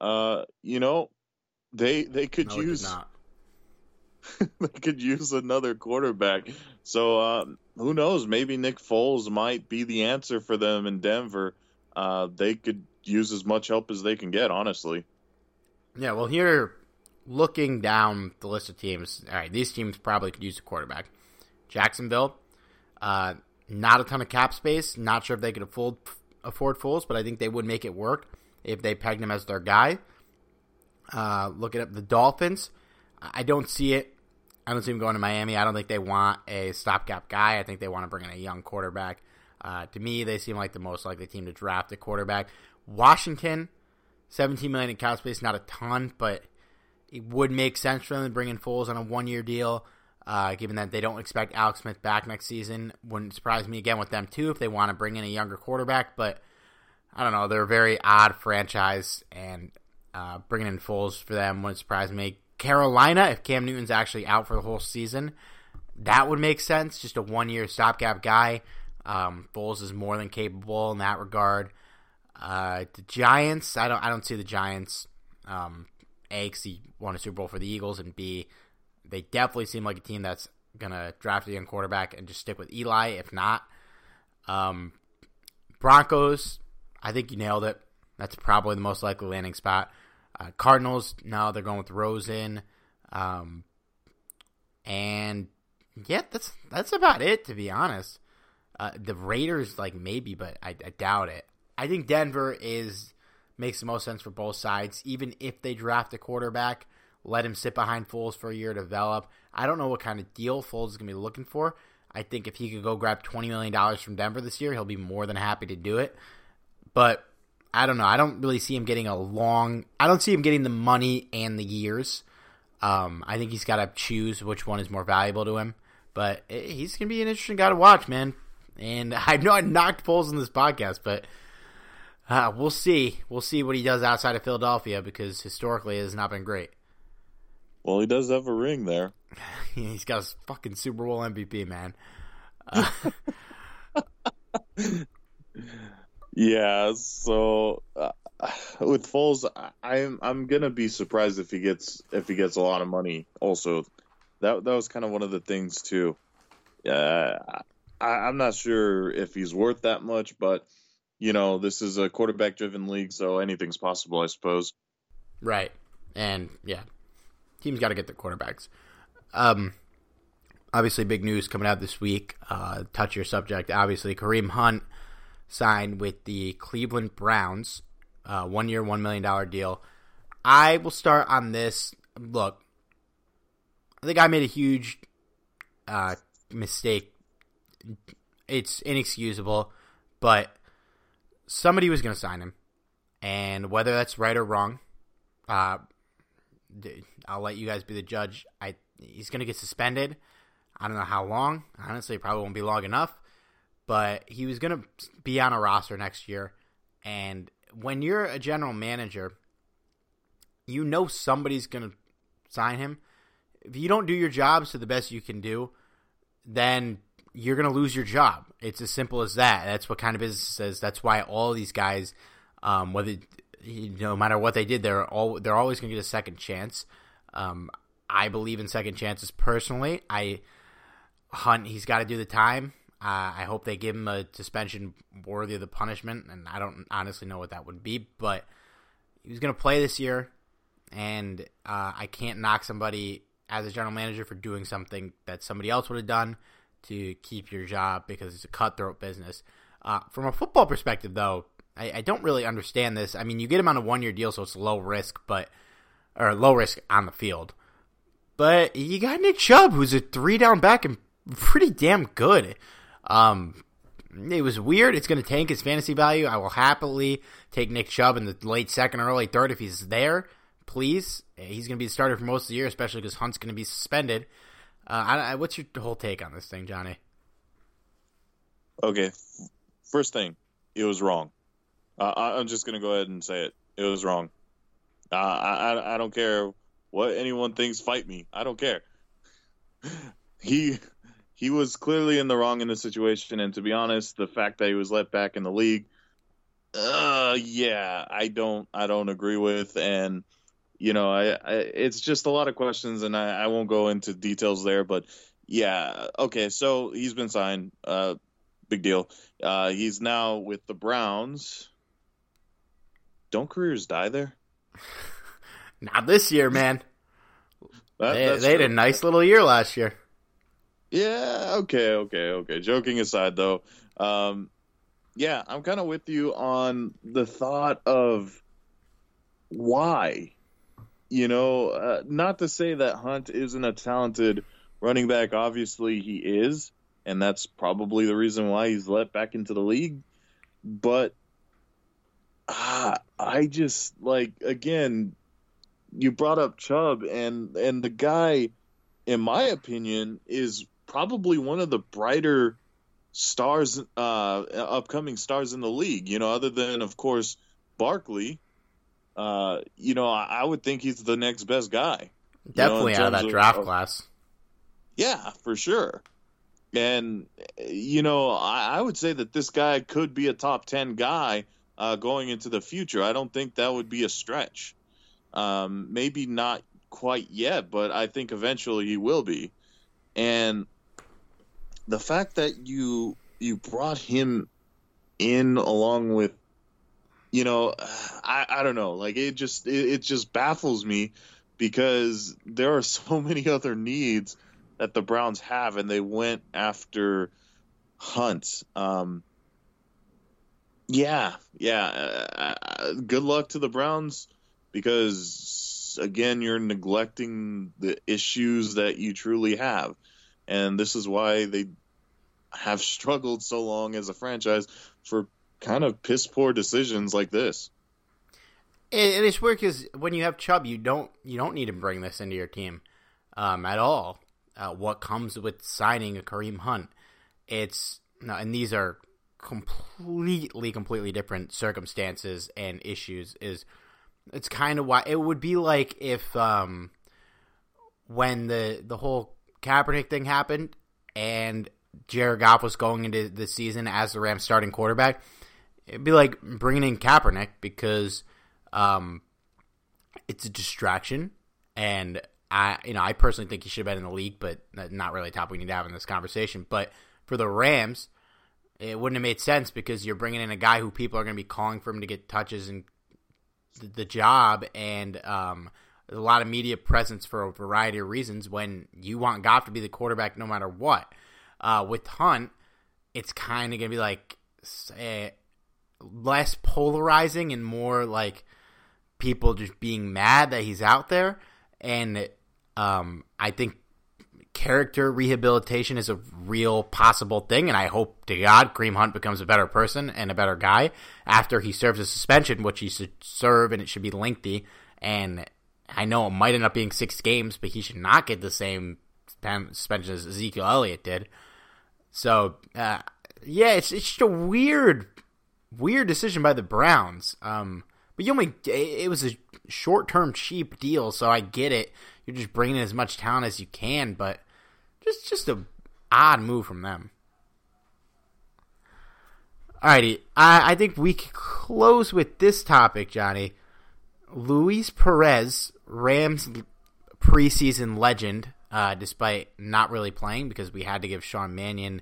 uh, you know, they they could No, use [laughs] they could use another quarterback. So um, who knows? Maybe Nick Foles might be the answer for them in Denver. Uh, they could use as much help as they can get. Honestly, Yeah, well, here, looking down the list of teams, all right, these teams probably could use a quarterback. Jacksonville, uh, not a ton of cap space. Not sure if they could afford afford but I think they would make it work if they pegged him as their guy. Uh, looking at the Dolphins, I don't see it. I don't see him going to Miami. I don't think they want a stopgap guy. I think they want to bring in a young quarterback. Uh, to me, they seem like the most likely team to draft a quarterback. Washington, 17 million in cap space, not a ton, but it would make sense for them to bring in Foles on a one-year deal. Uh, given that they don't expect Alex Smith back next season, wouldn't surprise me again with them too if they want to bring in a younger quarterback. But I don't know, they're a very odd franchise, and uh, bringing in Foles for them wouldn't surprise me. Carolina, if Cam Newton's actually out for the whole season, that would make sense. Just a one-year stopgap guy. Um, Foles is more than capable in that regard. Uh, the Giants, I don't, I don't see the Giants. Um, a, because he won a Super Bowl for the Eagles, and B, they definitely seem like a team that's gonna draft a young quarterback and just stick with Eli. If not, um, Broncos, I think you nailed it. That's probably the most likely landing spot. Uh, Cardinals, no, they're going with Rosen. Um, and yeah, that's that's about it to be honest. Uh, the Raiders, like maybe, but I, I doubt it. I think Denver is makes the most sense for both sides. Even if they draft a quarterback, let him sit behind Foles for a year to develop. I don't know what kind of deal Foles is going to be looking for. I think if he could go grab twenty million dollars from Denver this year, he'll be more than happy to do it. But I don't know. I don't really see him getting a long. I don't see him getting the money and the years. Um, I think he's got to choose which one is more valuable to him. But eh, he's gonna be an interesting guy to watch, man. And [laughs] I know I knocked Foles in this podcast, but uh, we'll see. We'll see what he does outside of Philadelphia because historically it has not been great. well, he does have a ring there. [laughs] He's got his fucking Super Bowl MVP, man. Uh, [laughs] Yeah, so uh, with Foles, I- I'm I'm gonna be surprised if he gets if he gets a lot of money. Also, that that was kind of one of the things too. Yeah, I, I'm not sure if he's worth that much, but you know, this is a quarterback driven league, so anything's possible, I suppose. Right. And yeah, teams got to get their quarterbacks. Um, obviously, big news coming out this week. Uh, touch your subject. Obviously, Kareem Hunt signed with the Cleveland Browns, uh, one year, one million dollar deal. I will start on this. Look, I think I made a huge uh, mistake. It's inexcusable, but somebody was going to sign him, and whether that's right or wrong, uh, I'll let you guys be the judge. I he's gonna get suspended. I don't know how long. Honestly, probably won't be long enough. But he was gonna be on a roster next year, and when you're a general manager, you know somebody's gonna sign him. If you don't do your jobs to the best you can do, then you're gonna lose your job. It's as simple as that. That's what kind of business is. That's why all these guys, um, whether no matter what they did, they're all they're always gonna get a second chance. Um, I believe in second chances personally. I Hunt, he's got to do the time. Uh, I hope they give him a suspension worthy of the punishment, and I don't honestly know what that would be, but he was going to play this year, and uh, I can't knock somebody as a general manager for doing something that somebody else would have done to keep your job because it's a cutthroat business. Uh, from a football perspective, though, I, I don't really understand this. I mean, you get him on a one-year deal, so it's low risk, but or low risk on the field. But you got Nick Chubb, who's a three-down back and pretty damn good. Um, it was weird. It's going to tank his fantasy value. I will happily take Nick Chubb in the late second or early third if he's there. Please, he's going to be the starter for most of the year, especially because Hunt's going to be suspended. Uh, I, I, what's your whole take on this thing, Johnny? Okay, first thing, it was wrong. Uh, I'm just going to go ahead and say it. It was wrong. Uh, I, I don't care what anyone thinks. Fight me. I don't care. [laughs] he he was clearly in the wrong in the situation, and to be honest, the fact that he was let back in the league, uh, yeah, I don't I don't agree with, and you know, I, I it's just a lot of questions, and I, I won't go into details there, but yeah, okay, so he's been signed, uh, big deal. Uh, he's now with the Browns. Don't careers die there? [laughs] Not this year, man. That, they, they had a nice little year last year. Yeah, okay, okay, okay. Joking aside, though, um, yeah, I'm kind of with you on the thought of why. You know, uh, not to say that Hunt isn't a talented running back. Obviously, he is, and that's probably the reason why he's let back into the league. But uh, I just like again, you brought up Chubb, and and the guy, in my opinion, is probably one of the brighter stars, uh, upcoming stars in the league. You know, other than of course Barkley. Uh, you know, I, I would think he's the next best guy. Definitely know, out of that draft of, class. Yeah, for sure. And you know, I, I, would say that this guy could be a top ten guy uh, going into the future. I don't think that would be a stretch. Um, maybe not quite yet, but I think eventually he will be. And the fact that you you brought him in along with you know I, I don't know. Like it just it, it just baffles me because there are [laughs] so many other needs that the Browns have and they went after Hunt. Um yeah yeah uh, uh good luck to the Browns because again you're neglecting the issues that you truly have. And this is why they have [laughs] struggled so long as a franchise for kind of piss poor decisions like this. And it's weird because when you have Chubb, you don't you don't need to bring this into your team um, at all. Uh, what comes with signing a Kareem Hunt? It's no, and these are completely completely different circumstances and issues. Is it's kind of why it would be like if um, when the the whole Kaepernick thing happened and Jared Goff was going into the season as the Rams starting quarterback, it'd be like bringing in Kaepernick because um, it's a distraction. And I, you know, I personally think he should have been in the league, but not really a topic we need to have in this conversation. But for the Rams, it wouldn't have made sense because you're bringing in a guy who people are going to be calling for him to get touches and the job, and um, a lot of media presence for a variety of reasons when you want Goff to be the quarterback no matter what. Uh, with Hunt, it's kind of going to be like uh, less polarizing and more like people just being mad that he's out there. And um, I think character rehabilitation is a real possible thing, and I hope to God Kareem Hunt becomes a better person and a better guy after he serves a suspension, which he should serve, and it should be lengthy. And I know it might end up being six games, but he should not get the same suspension as Ezekiel Elliott did. So, uh, yeah, it's it's just a weird, weird decision by the Browns. Um, but you only it was a short term cheap deal, so I get it. You're just bringing in as much talent as you can, but just just a odd move from them. Alrighty, I, I think we can close with this topic, Johnny. Luis Perez, Rams preseason legend, uh, despite not really playing because we had to give Sean Mannion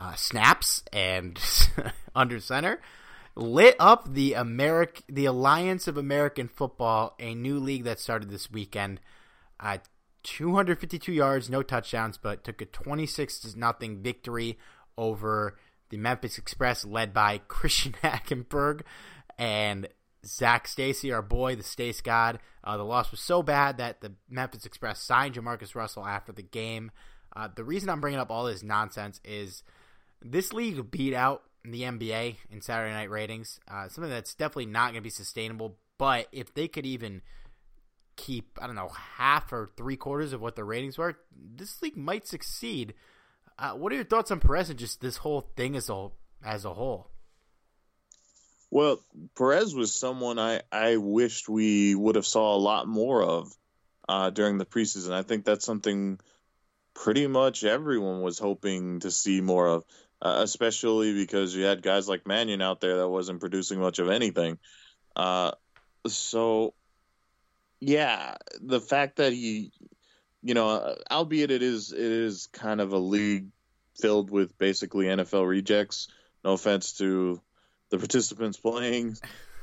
uh, snaps and [laughs] under center, lit up the Americ the Alliance of American Football, a new league that started this weekend. Uh, 252 yards, no touchdowns, but took a 26 to nothing victory over the Memphis Express, led by [laughs] Christian Hackenberg and Zac Stacy, our boy, the Stace God. Uh, the loss was so bad that the Memphis Express signed Jamarcus Russell after the game. Uh, the reason I'm bringing up all this nonsense is this league beat out the NBA in Saturday night ratings. Uh, something that's definitely not going to be sustainable. But if they could even keep, I don't know, half or three quarters of what the ratings were, this league might succeed. Uh, what are your thoughts on Perez and just this whole thing as a as a whole? Well, Perez was someone I, I wished we would have saw a lot more of uh, during the preseason. I think that's something pretty much everyone was hoping to see more of, uh, especially because you had guys like Mannion out there that wasn't producing much of anything. Uh, so, yeah, the fact that he, you know, albeit it is it is kind of a league filled with basically NFL rejects. No offense to the participants [laughs] playing,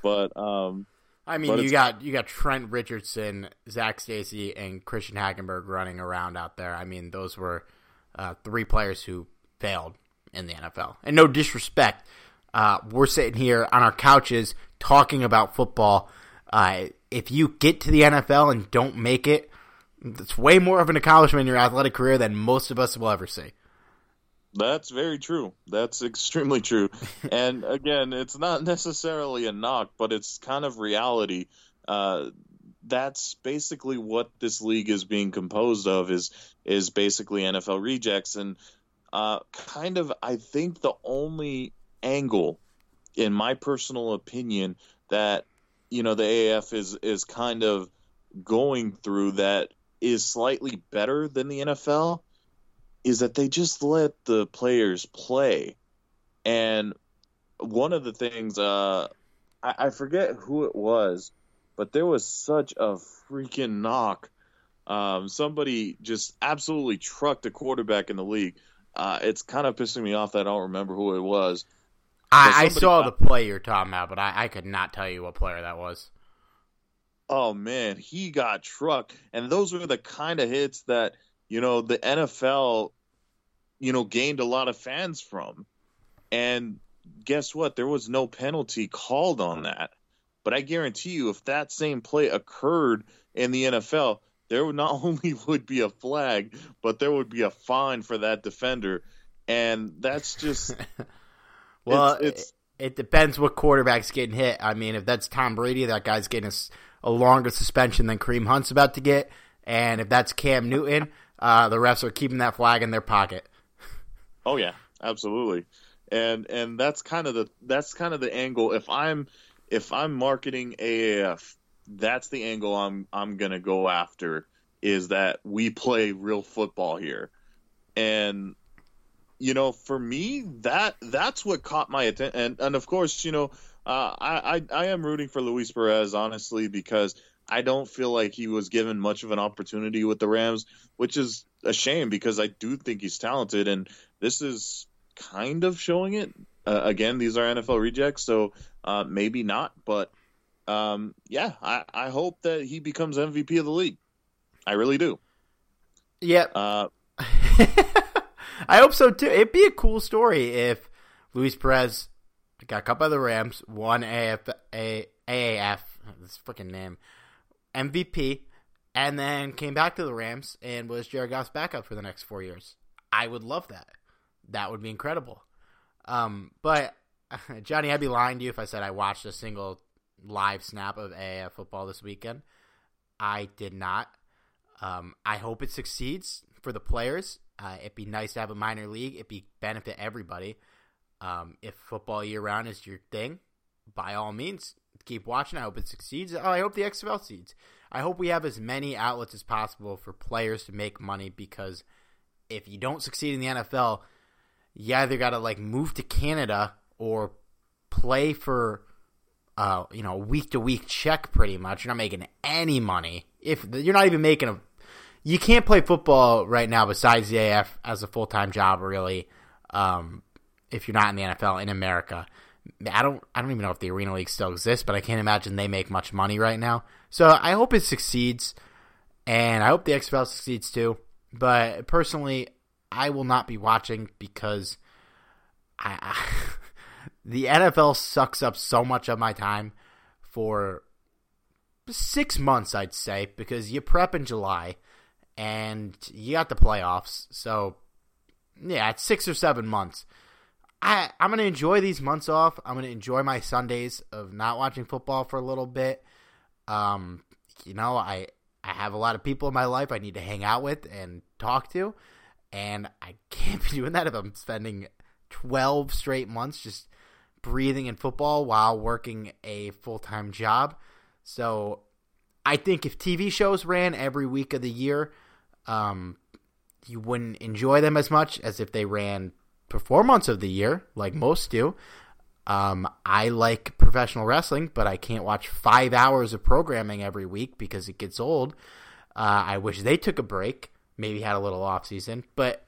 but um, I mean, you got you got Trent Richardson, Zac Stacy, and Christian Hackenberg running around out there. I mean, those were uh, three players who failed in the NFL. And no disrespect, uh, we're sitting here on our couches talking about football. Uh, if you get to the NFL and don't make it, it's way more of an accomplishment in your athletic career than most of us will ever see. That's very true. That's [laughs] extremely true. and again, it's not necessarily a knock, but it's kind of reality. Uh, that's basically what this league is being composed of is is basically NFL rejects and uh, kind of I think the only angle in my personal opinion that you know the AAF is is kind of going through that is slightly better than the NFL is that they just let the players play. And one of the things, uh, I, I forget who it was, but there was such a freaking knock. Um, somebody just absolutely trucked a quarterback in the league. Uh, it's kind of pissing me off that I don't remember who it was. I, I saw got, the play you're talking about, but I, I could not tell you what player that was. Oh man, he got trucked, and those were the kind of hits that you know the NFL you know, gained a lot of fans from. And guess what? There was no penalty called on that. But I guarantee you, if that same play occurred in the NFL, there would [laughs] not only would be a flag, but there would be a fine for that defender. And that's just [laughs] well, it's, it's, it depends what quarterback's getting hit. I mean, if that's Tom Brady, that guy's getting a, a longer suspension than Kareem Hunt's about to get. And if that's Cam Newton, uh, the refs are keeping that flag in their pocket. [laughs] Oh yeah, absolutely. And and that's kind of the that's kind of the angle. If I'm if I'm marketing AAF, that's the angle I'm I'm gonna go after. Is that we play real football here, and you know, for me, that that's what caught my attention. And and of course, you know, uh, I, I I am rooting for Luis Perez honestly because I don't feel like he was given much of an opportunity with the Rams, which is a shame because I do think he's talented, and this is kind of showing it. Uh, again, these are NFL rejects, so uh, maybe not, but um, yeah, I, I hope that he becomes MVP of the league. I really do. Yep. Uh, [laughs] I hope so too. It'd be a cool story if Luis Perez got cut by the Rams, won AF, A, AAF, this freaking name, MVP, and then came back to the Rams and was Jared Goff's backup for the next four years. I would love that. That would be incredible. Um, but [laughs] Johnny, I'd be lying to you if I said I watched a single live snap of AAF football this weekend. I did not. Um, I hope it succeeds for the players. Uh, it'd be nice to have a minor league. It'd be benefit everybody. Um, if football year round is your thing, by all means, keep watching. I hope it succeeds. Oh, I hope the XFL succeeds. I hope we have as many outlets as possible for players to make money because if you don't succeed in the NFL, you either got to like move to Canada or play for uh, you know, week to week check pretty much. You're not making any money. If you're not even making a you can't play football right now besides the AF as a full time job really. Um, if you're not in the NFL in America. I don't I don't even know if the Arena League still exists, but I can't imagine they make much money right now. So I hope it succeeds, and I hope the XFL succeeds too. But personally, I will not be watching because I, I [laughs] the NFL sucks up so much of my time for six months, I'd say, because you prep in July and you got the playoffs. So yeah, it's six or seven months I I'm gonna enjoy these months off. I'm gonna enjoy my Sundays of not watching football for a little bit. Um, you know, I I have a lot of people in my life I need to hang out with and talk to, and I can't [laughs] be doing that if I'm spending 12 straight months just breathing in football while working a full time job. So I think if TV shows ran every week of the year, um, you wouldn't enjoy them as much as if they ran months of the year, like most do. Um, I like professional wrestling, but I can't watch five hours of programming every week because it gets old. Uh, I wish they took a break, maybe had a little off season, but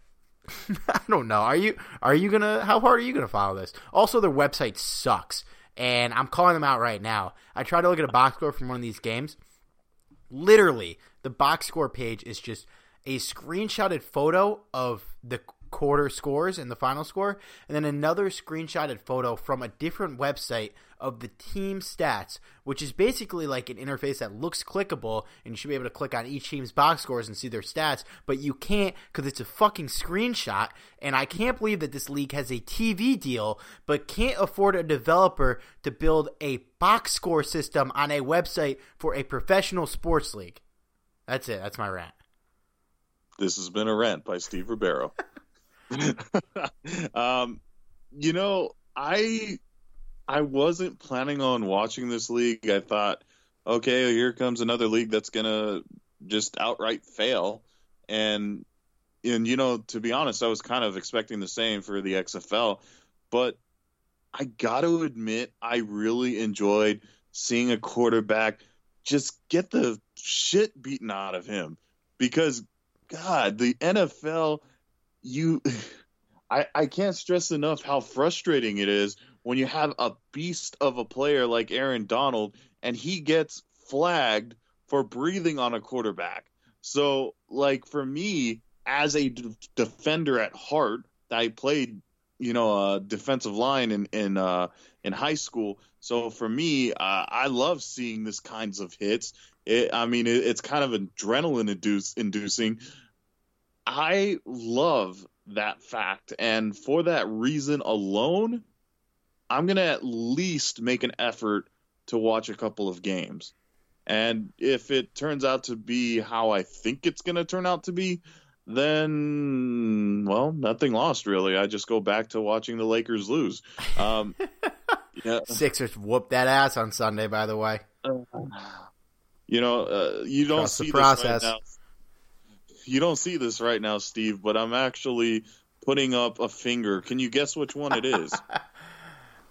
[laughs] I don't know. Are you are you gonna? How hard are you gonna follow this? Also, their website sucks, and I'm calling them out right now. I tried to look at a box score from one of these games. Literally, the box score page is just a screenshotted photo of the quarter scores and the final score, and then another screenshotted photo from a different website of the team stats, which is basically like an interface that looks clickable, and you should be able to click on each team's box scores and see their stats, but you can't because it's a fucking screenshot. And I can't believe that this league has a TV deal, but can't afford a developer to build a box score system on a website for a professional sports league. That's it. That's my rant. This has been a rant by Steve Rebeiro. [laughs] [laughs] um, you know, I I wasn't planning on watching this league. I thought, okay, here comes another league that's gonna just outright fail, and and you know, to be honest, I was kind of expecting the same for the XFL, but I got to admit, I really enjoyed seeing a quarterback just get the shit beaten out of him. Because God, the NFL you [laughs] I, I can't stress enough how frustrating it is when you have a beast of a player like Aaron Donald and he gets flagged for breathing on a quarterback. So, like for me, as a d- defender at heart, I played, you know, a defensive line in in uh, in high school. So for me, uh, I love seeing this kinds of hits. It, I mean, it, it's kind of adrenaline induce, inducing I love that fact. And for that reason alone, I'm going to at least make an effort to watch a couple of games. And if it turns out to be how I think it's going to turn out to be, then, well, nothing lost, really. I just go back to watching the Lakers lose. Um, [laughs] yeah. Sixers whooped that ass on Sunday, by the way. you know, uh, you don't Trust see the process. Right now you don't see this right now, Steve, but I'm actually putting up a finger. Can you guess which one it is? [laughs]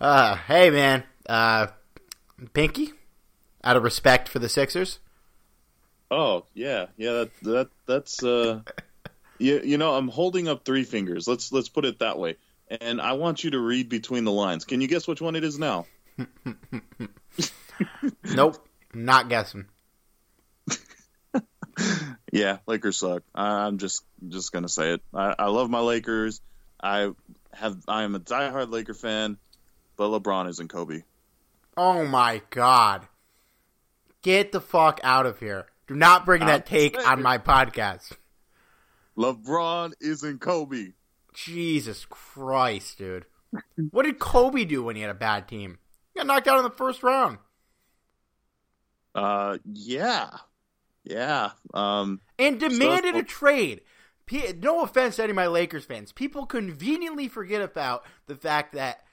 uh, hey man, uh, Pinky. Out of respect for the Sixers. Oh yeah, yeah. That that that's uh, [laughs] you you know I'm holding up three fingers. Let's let's put it that way. And I want you to read between the lines. Can you guess which one it is now? [laughs] nope, not guessing. [laughs] Yeah, Lakers suck. I'm just just gonna say it. I, I love my Lakers. I have I am a diehard Laker fan, but LeBron isn't Kobe. Oh my god! Get the fuck out of here! Do not bring that take on my podcast. LeBron isn't Kobe. Jesus Christ, dude! what did Kobe do when he had a bad team? He got knocked out in the first round. Uh, yeah, yeah. Um, and demanded so, a trade. No offense to any of my Lakers fans. People conveniently forget about the fact that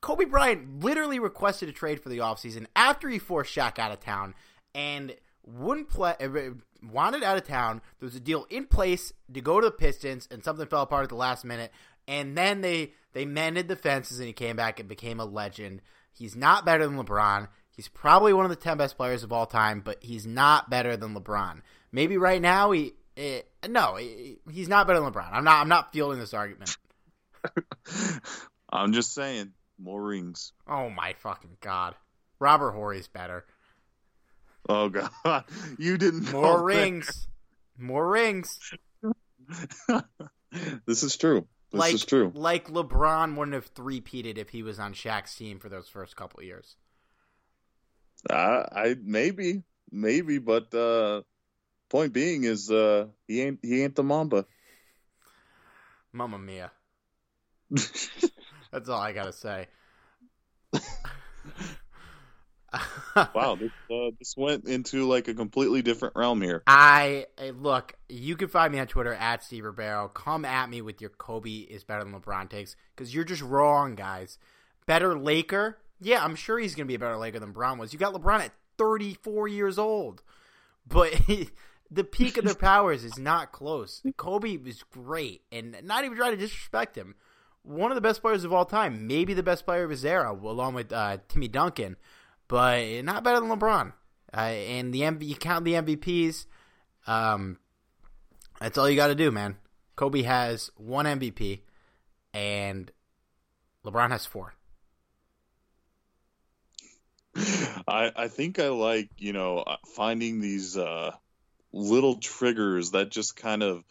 Kobe Bryant literally requested a trade for the offseason after he forced Shaq out of town and wouldn't play uh, wanted out of town. There was a deal in place to go to the Pistons and something fell apart at the last minute and then they they mended the fences and he came back and became a legend. He's not better than LeBron. He's probably one of the 10 best players of all time, but he's not better than LeBron. Maybe right now he eh, no, he's not better than LeBron. I'm not I'm not fielding this argument. [laughs] I'm just saying, more rings. Oh my fucking god. Robert Horry's better. Oh god. [laughs] You didn't More rings. More rings. [laughs] this is true. This like, is true. Like LeBron wouldn't have three-peated if he was on Shaq's team for those first couple years. Uh, I maybe, maybe, but uh, point being is uh, he ain't he ain't the Mamba. Mamma mia. [laughs] That's all I gotta say. [laughs] wow, this, uh, this went into like a completely different realm here. I look. You can find me on Twitter at Steve Rebeiro. Come at me with your Kobe is better than LeBron takes because you're just wrong, guys. Better Laker? Yeah, I'm sure he's gonna be a better Laker than Brown was. You got LeBron at 34 years old, but [laughs] the peak of their [laughs] powers is not close. Kobe was great, and not even trying to disrespect him. One of the best players of all time, maybe the best player of his era, along with uh, Timmy Duncan but not better than LeBron. Uh, and the MV, you count the MVPs. Um, that's all you got to do, man. Kobe has one MVP, and LeBron has four. I I think I like you know uh, finding these uh, little triggers that just kind of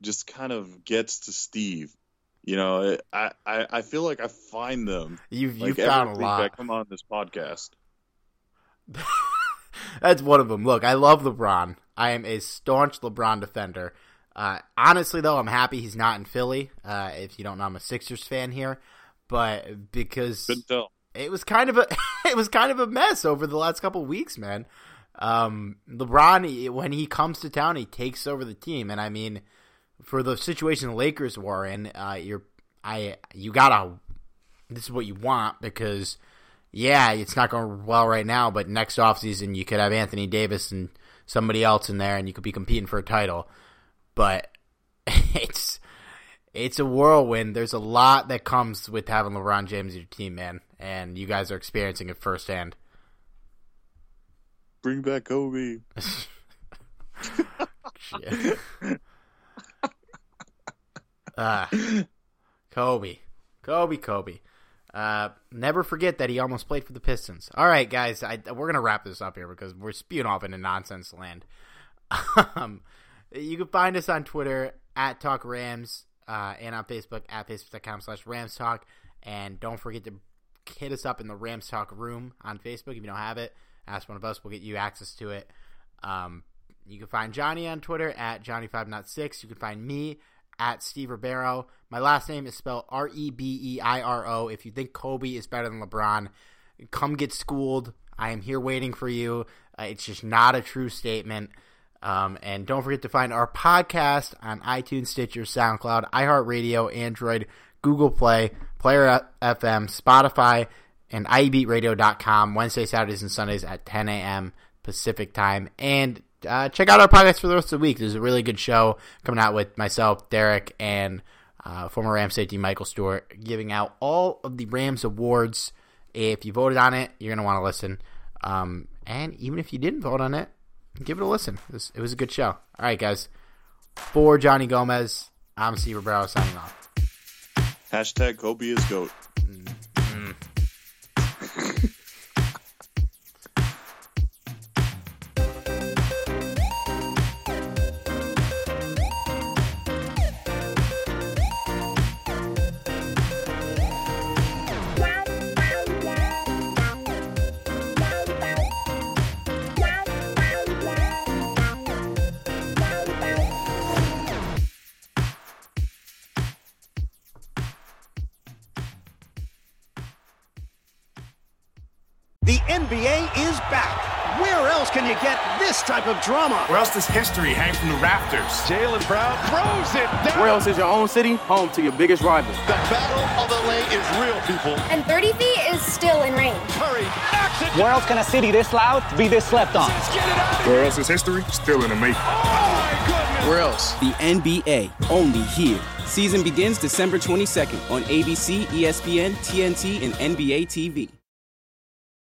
just kind of gets to Steve. You know, I, I, I feel like I find them. You've like you found a lot. Come on this podcast. [laughs] That's one of them. Look, I love LeBron. I am a staunch LeBron defender. Uh, honestly, though, I'm happy he's not in Philly. Uh, if you don't know, I'm a Sixers fan here, but because it was kind of a [laughs] it was kind of a mess over the last couple weeks, man. Um, LeBron, when he comes to town, he takes over the team, and I mean, for the situation the Lakers were in, uh, you're I you gotta this is what you want because yeah, it's not going well right now, but next offseason you could have Anthony Davis and somebody else in there and you could be competing for a title. But [laughs] it's it's a whirlwind. There's a lot that comes with having LeBron James your team, man, and you guys are experiencing it firsthand. Bring back Kobe. [laughs] uh, Kobe. Kobe, Kobe. Uh, never forget that he almost played for the Pistons. All right, guys, I, we're gonna wrap this up here because we're spewing off into nonsense land. [laughs] um, you can find us on Twitter at Talk Rams uh, and on Facebook at facebook.com slash Rams Talk. And don't forget to hit us up in the Rams Talk room on Facebook if you don't have it. Ask one of us; we'll get you access to it. Um, you can find Johnny on Twitter at Johnny5not6. You can find me at Steve Rebeiro. My last name is spelled R E B E I R O. If you think Kobe is better than LeBron, come get schooled. I am here waiting for you. Uh, it's just not a true statement. Um, and don't forget to find our podcast on iTunes, Stitcher, SoundCloud, iHeartRadio, Android, Google Play, Player FM, Spotify, and iBeatRadio.com Wednesday, Saturdays, and Sundays at 10 a.m. Pacific time. And uh, check out our podcast for the rest of the week. There's a really good show coming out with myself, Derek, and uh, former Ram safety Michael Stewart, giving out all of the Rams awards. If you voted on it, you're going to want to listen. Um, and even if you didn't vote on it, give it a listen. It was, it was, a good show. All right, guys. For Johnny Gomez, I'm Steve Brown signing off. Hashtag Kobe is GOAT. Type of drama. Where else does history hang from the rafters? Jaylen Brown throws it down. Where else is your own city home to your biggest rival? The battle of the lane is real, people. And 30 feet is still in range. Hurry, action. Where else can a city this loud be this slept on? Where else is history still in the making? Oh, Where else? The NBA, only here. Season begins December 22nd on ABC, ESPN, TNT, and NBA TV.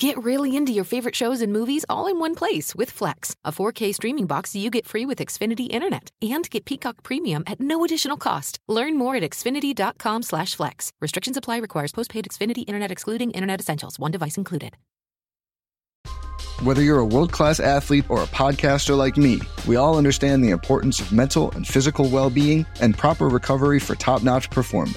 Get really into your favorite shows and movies all in one place with Flex, a 4K streaming box you get free with Xfinity Internet. And get Peacock Premium at no additional cost. Learn more at xfinity.com slash flex. Restrictions apply requires postpaid Xfinity Internet excluding Internet Essentials. One device included. Whether you're a world class athlete or a podcaster like me, we all understand the importance of mental and physical well being and proper recovery for top notch performance.